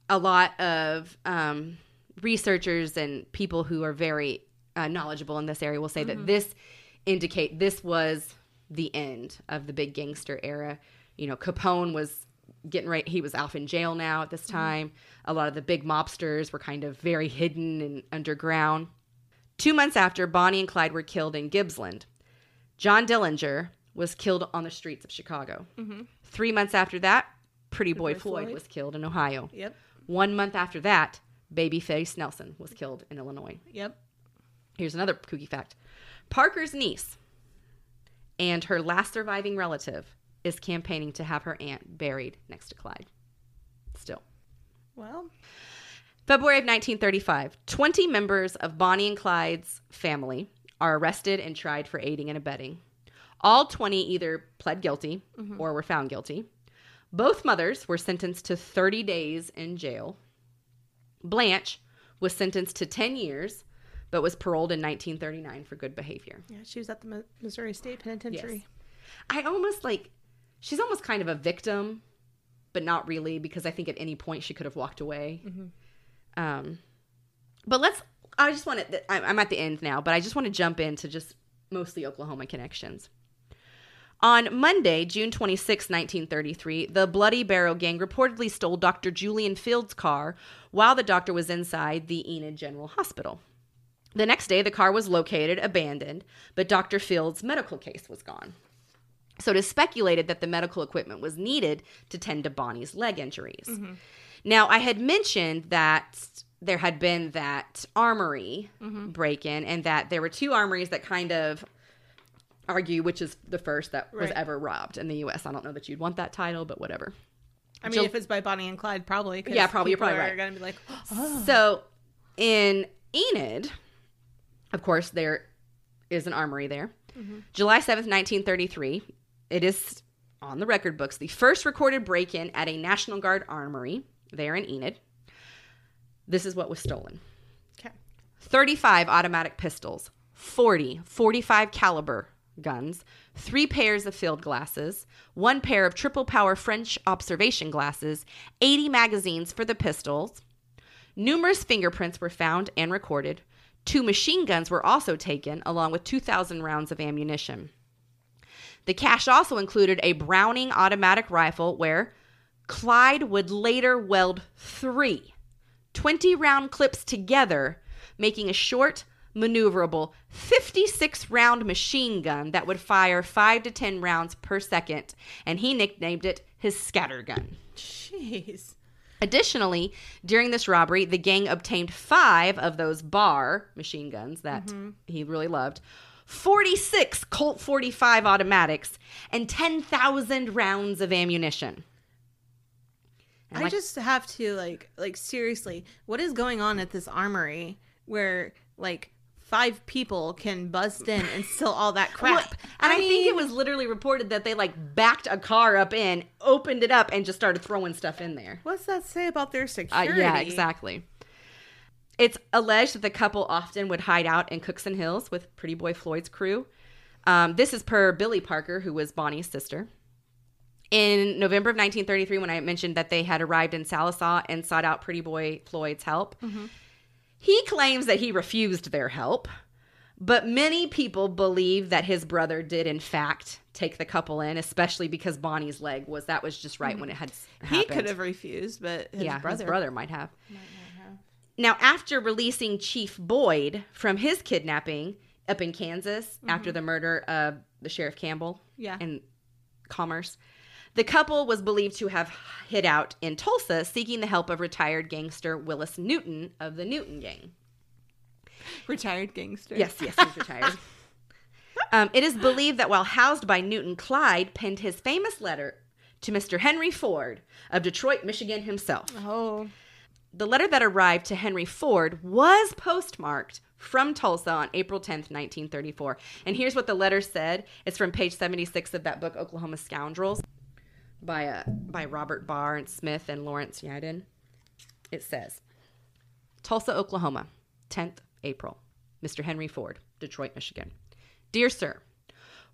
A lot of um, researchers and people who are very uh, knowledgeable in this area will say that this indicate this was the end of the big gangster era. You know, Capone was getting right. He was off in jail now at this time. A lot of the big mobsters were kind of very hidden and underground. Two months after Bonnie and Clyde were killed in Gibsland, John Dillinger was killed on the streets of Chicago. Mm-hmm. Three months after that, Pretty Boy, Boy Floyd, Floyd. was killed in Ohio. Yep. One month after that, Babyface Nelson was killed in Illinois. Yep. Here's another kooky fact Parker's niece and her last surviving relative is campaigning to have her aunt buried next to Clyde. Still. Well, February of 1935, 20 members of Bonnie and Clyde's family are arrested and tried for aiding and abetting. All 20 either pled guilty or were found guilty. Both mothers were sentenced to 30 days in jail. Blanche was sentenced to 10 years, but was paroled in 1939 for good behavior. yeah, she was at the Mi- Missouri State Penitentiary. I almost like, she's almost kind of a victim, but not really, because I think at any point she could have walked away. Um, but let's, I just want to, I'm at the end now, but I just want to jump into just mostly Oklahoma connections. On Monday, June 26, 1933, the Bloody Barrow Gang reportedly stole Dr. Julian Field's car while the doctor was inside the Enid General Hospital. The next day, the car was located abandoned, but Dr. Field's medical case was gone. So it is speculated that the medical equipment was needed to tend to Bonnie's leg injuries. Mm-hmm. Now, I had mentioned that there had been that armory mm-hmm. break in, and that there were two armories that kind of argue which is the first that was ever robbed in the U.S. I don't know that you'd want that title, but whatever. I mean, if it's by Bonnie and Clyde, probably. Yeah, probably, you're probably right. Gonna be like, oh, So in Enid, of course, there is an armory there. Mm-hmm. July 7th, 1933, it is on the record books the first recorded break in at a National Guard armory there in Enid. This is what was stolen okay. 35 automatic pistols, 40 45 caliber guns, three pairs of field glasses, one pair of triple power French observation glasses, 80 magazines for the pistols. Numerous fingerprints were found and recorded. Two machine guns were also taken, along with 2,000 rounds of ammunition. The cache also included a Browning automatic rifle where Clyde would later weld three 20 round clips together, making a short, maneuverable 56 round machine gun that would fire 5 to 10 rounds per second, and he nicknamed it his scatter gun. Jeez. Additionally, during this robbery, the gang obtained five of those bar machine guns that mm-hmm. he really loved, 46 Colt 45 automatics, and 10,000 rounds of ammunition. And I like- just have to like like seriously, what is going on at this armory where like five people can bust in and steal all that crap? Well, and I, think it was literally reported that they like backed a car up in, opened it up, and just started throwing stuff in there. What's that say about their Uh, security? yeah, exactly. It's alleged that the couple often would hide out in Cookson Hills with Pretty Boy Floyd's crew. Um, this is per Billie Parker, who was Bonnie's sister. In November of 1933, when I mentioned that they had arrived in Sallisaw and sought out Pretty Boy Floyd's help, mm-hmm. he claims that he refused their help. But many people believe that his brother did, in fact, take the couple in, especially because Bonnie's leg was that was just right when it had s- mm-hmm. He could have refused, but his yeah, brother. his brother might have. Now, after releasing Chief Boyd from his kidnapping up in Kansas after mm-hmm. the murder of the Sheriff Campbell Yeah. in Commerce, the couple was believed to have hid out in Tulsa seeking the help of retired gangster Willis Newton of the Newton Gang. Retired gangster. Yes, yes, he's retired. um, it is believed that while housed by Newton, Clyde penned his famous letter to Mr. Henry Ford of Detroit, Michigan himself. Oh. The letter that arrived to Henry Ford was postmarked from Tulsa on April 10th, 1934. And here's what the letter said. It's from page 76 of that book, Oklahoma Scoundrels, by, uh, by Robert Barr and Smith and Laurence Yadon. It says, Tulsa, Oklahoma, 10th April. Mr. Henry Ford, Detroit, Michigan. Dear Sir,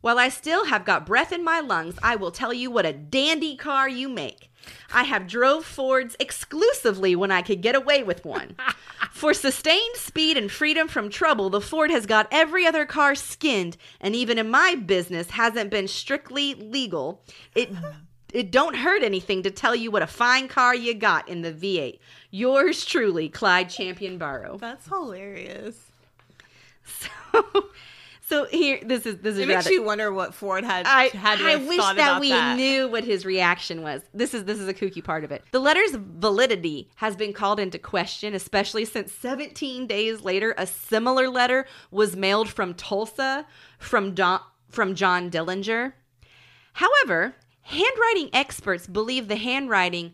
while I still have got breath in my lungs, I will tell you what a dandy car you make. I have drove Fords exclusively when I could get away with one. For sustained speed and freedom from trouble, the Ford has got every other car skinned, and even in my business hasn't been strictly legal. It it don't hurt anything to tell you what a fine car you got in the V8. Yours truly, Clyde Champion Barrow. That's hilarious. So, so here, this is this is It makes you wonder what Ford had I, had to I wish that we that. knew what his reaction was. This is this is a kooky part of it. The letter's validity has been called into question, especially since 17 days later, a similar letter was mailed from Tulsa from Don, from John Dillinger. However, handwriting experts believe the handwriting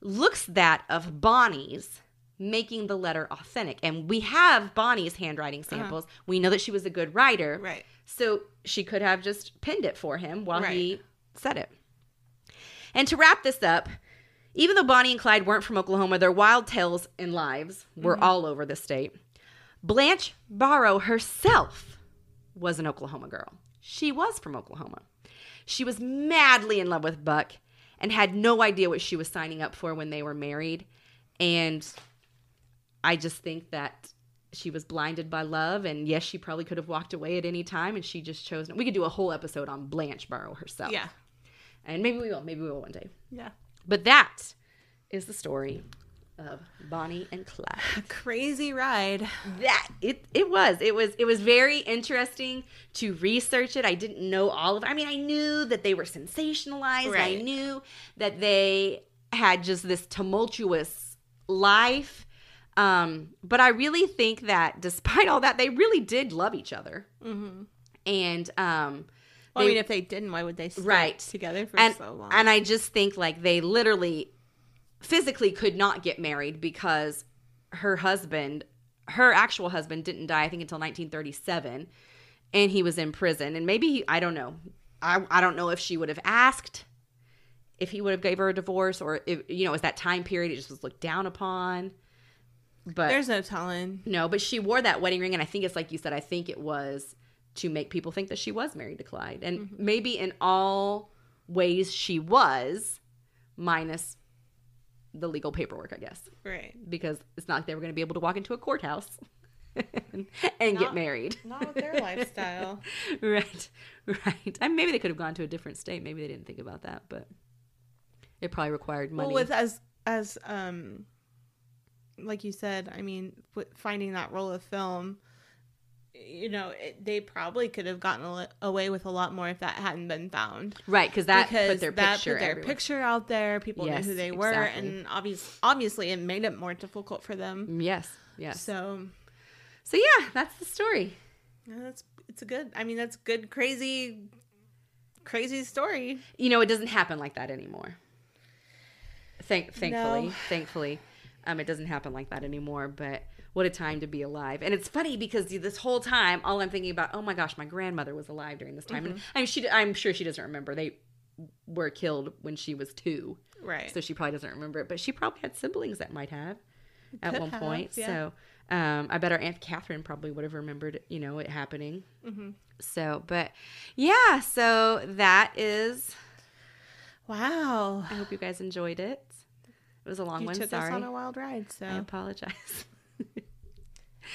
looks that of Bonnie's, making the letter authentic. And we have Bonnie's handwriting samples. We know that she was a good writer. Uh-huh. Right. So she could have just pinned it for him while he said it. And to wrap this up, even though Bonnie and Clyde weren't from Oklahoma, their wild tales and lives were Mm-hmm. all over the state. Blanche Barrow herself was an Oklahoma girl. She was from Oklahoma. She was madly in love with Buck and had no idea what she was signing up for when they were married. And I just think that she was blinded by love. And yes, she probably could have walked away at any time. And she just chose. Not. We could do a whole episode on Blanche Barrow herself. Yeah. And maybe we will. Maybe we will one day. Yeah. But that is the story of Bonnie and Clyde. A crazy ride. That it it was. It was it was very interesting to research it. I didn't know all of. I mean, I knew that they were sensationalized. I knew that they had just this tumultuous life. Um, but I really think that despite all that, they really did love each other. Mm-hmm. And um Well, I mean, if they didn't, why would they stay Right. together for and so long? and I just think like they literally physically could not get married because her husband, her actual husband, didn't die I think until 1937, and he was in prison. And maybe he, I don't know, I I don't know if she would have asked if he would have gave her a divorce or if you know it was that time period it just was looked down upon. But There's no telling. no, but she wore that wedding ring, and I think it's like you said. I think it was to make people think that she was married to Clyde, and Mm-hmm. maybe in all ways she was, minus the legal paperwork, I guess, Right. because it's not like they were going to be able to walk into a courthouse and, and get married. Not with their lifestyle. right, right. I mean, maybe they could have gone to a different state. Maybe they didn't think about that, but it probably required money. Well, with as as um, like you said, I mean, finding that roll of film, you know, it, they probably could have gotten a li- away with a lot more if that hadn't been found. right, because that because put their that picture put their everywhere. picture out there. People Yes, knew who they were, exactly. and obvious, obviously, it made it more difficult for them. Yes, yes. So, So yeah, that's the story. yeah, that's it's a good. I mean, that's good, crazy, crazy story. you know, it doesn't happen like that anymore. Thank, thankfully, No. thankfully, um, it doesn't happen like that anymore. But what a time to be alive! And it's funny because this whole time, all I'm thinking about, oh my gosh, my grandmother was alive during this time, and I'm she, I'm sure she doesn't remember. They were killed when she was two, Right. so she probably doesn't remember it. But she probably had siblings that might have at Could one have, point. yeah. So um, I bet our aunt Catherine probably would have remembered, you know, it happening. hmm So, but yeah, so that is Wow. I hope you guys enjoyed it. It was a long You one. took Sorry. us on a wild ride. So I apologize.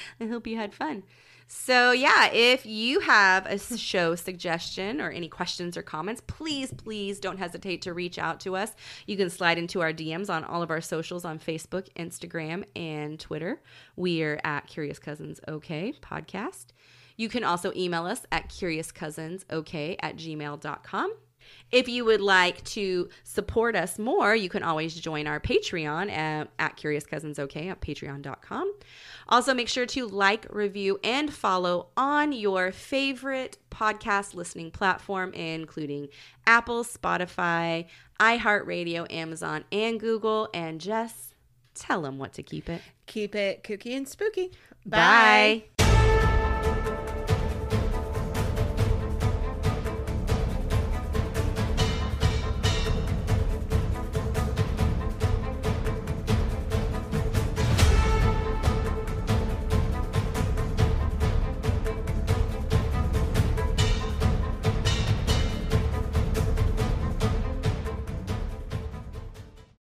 I hope you had fun. So, yeah, if you have a show suggestion or any questions or comments, please, please don't hesitate to reach out to us. You can slide into our DMs on all of our socials on Facebook, Instagram, and Twitter. We are at Curious Cousins OK podcast. You can also email us at curiouscousinsok at gmail.com. If you would like to support us more, you can always join our Patreon at, at Curious Cousins OK at patreon.com. Also, make sure to like, review, and follow on your favorite podcast listening platform, including Apple, Spotify, iHeartRadio, Amazon, and Google. And just tell them what to keep it. keep it kooky and spooky. Bye.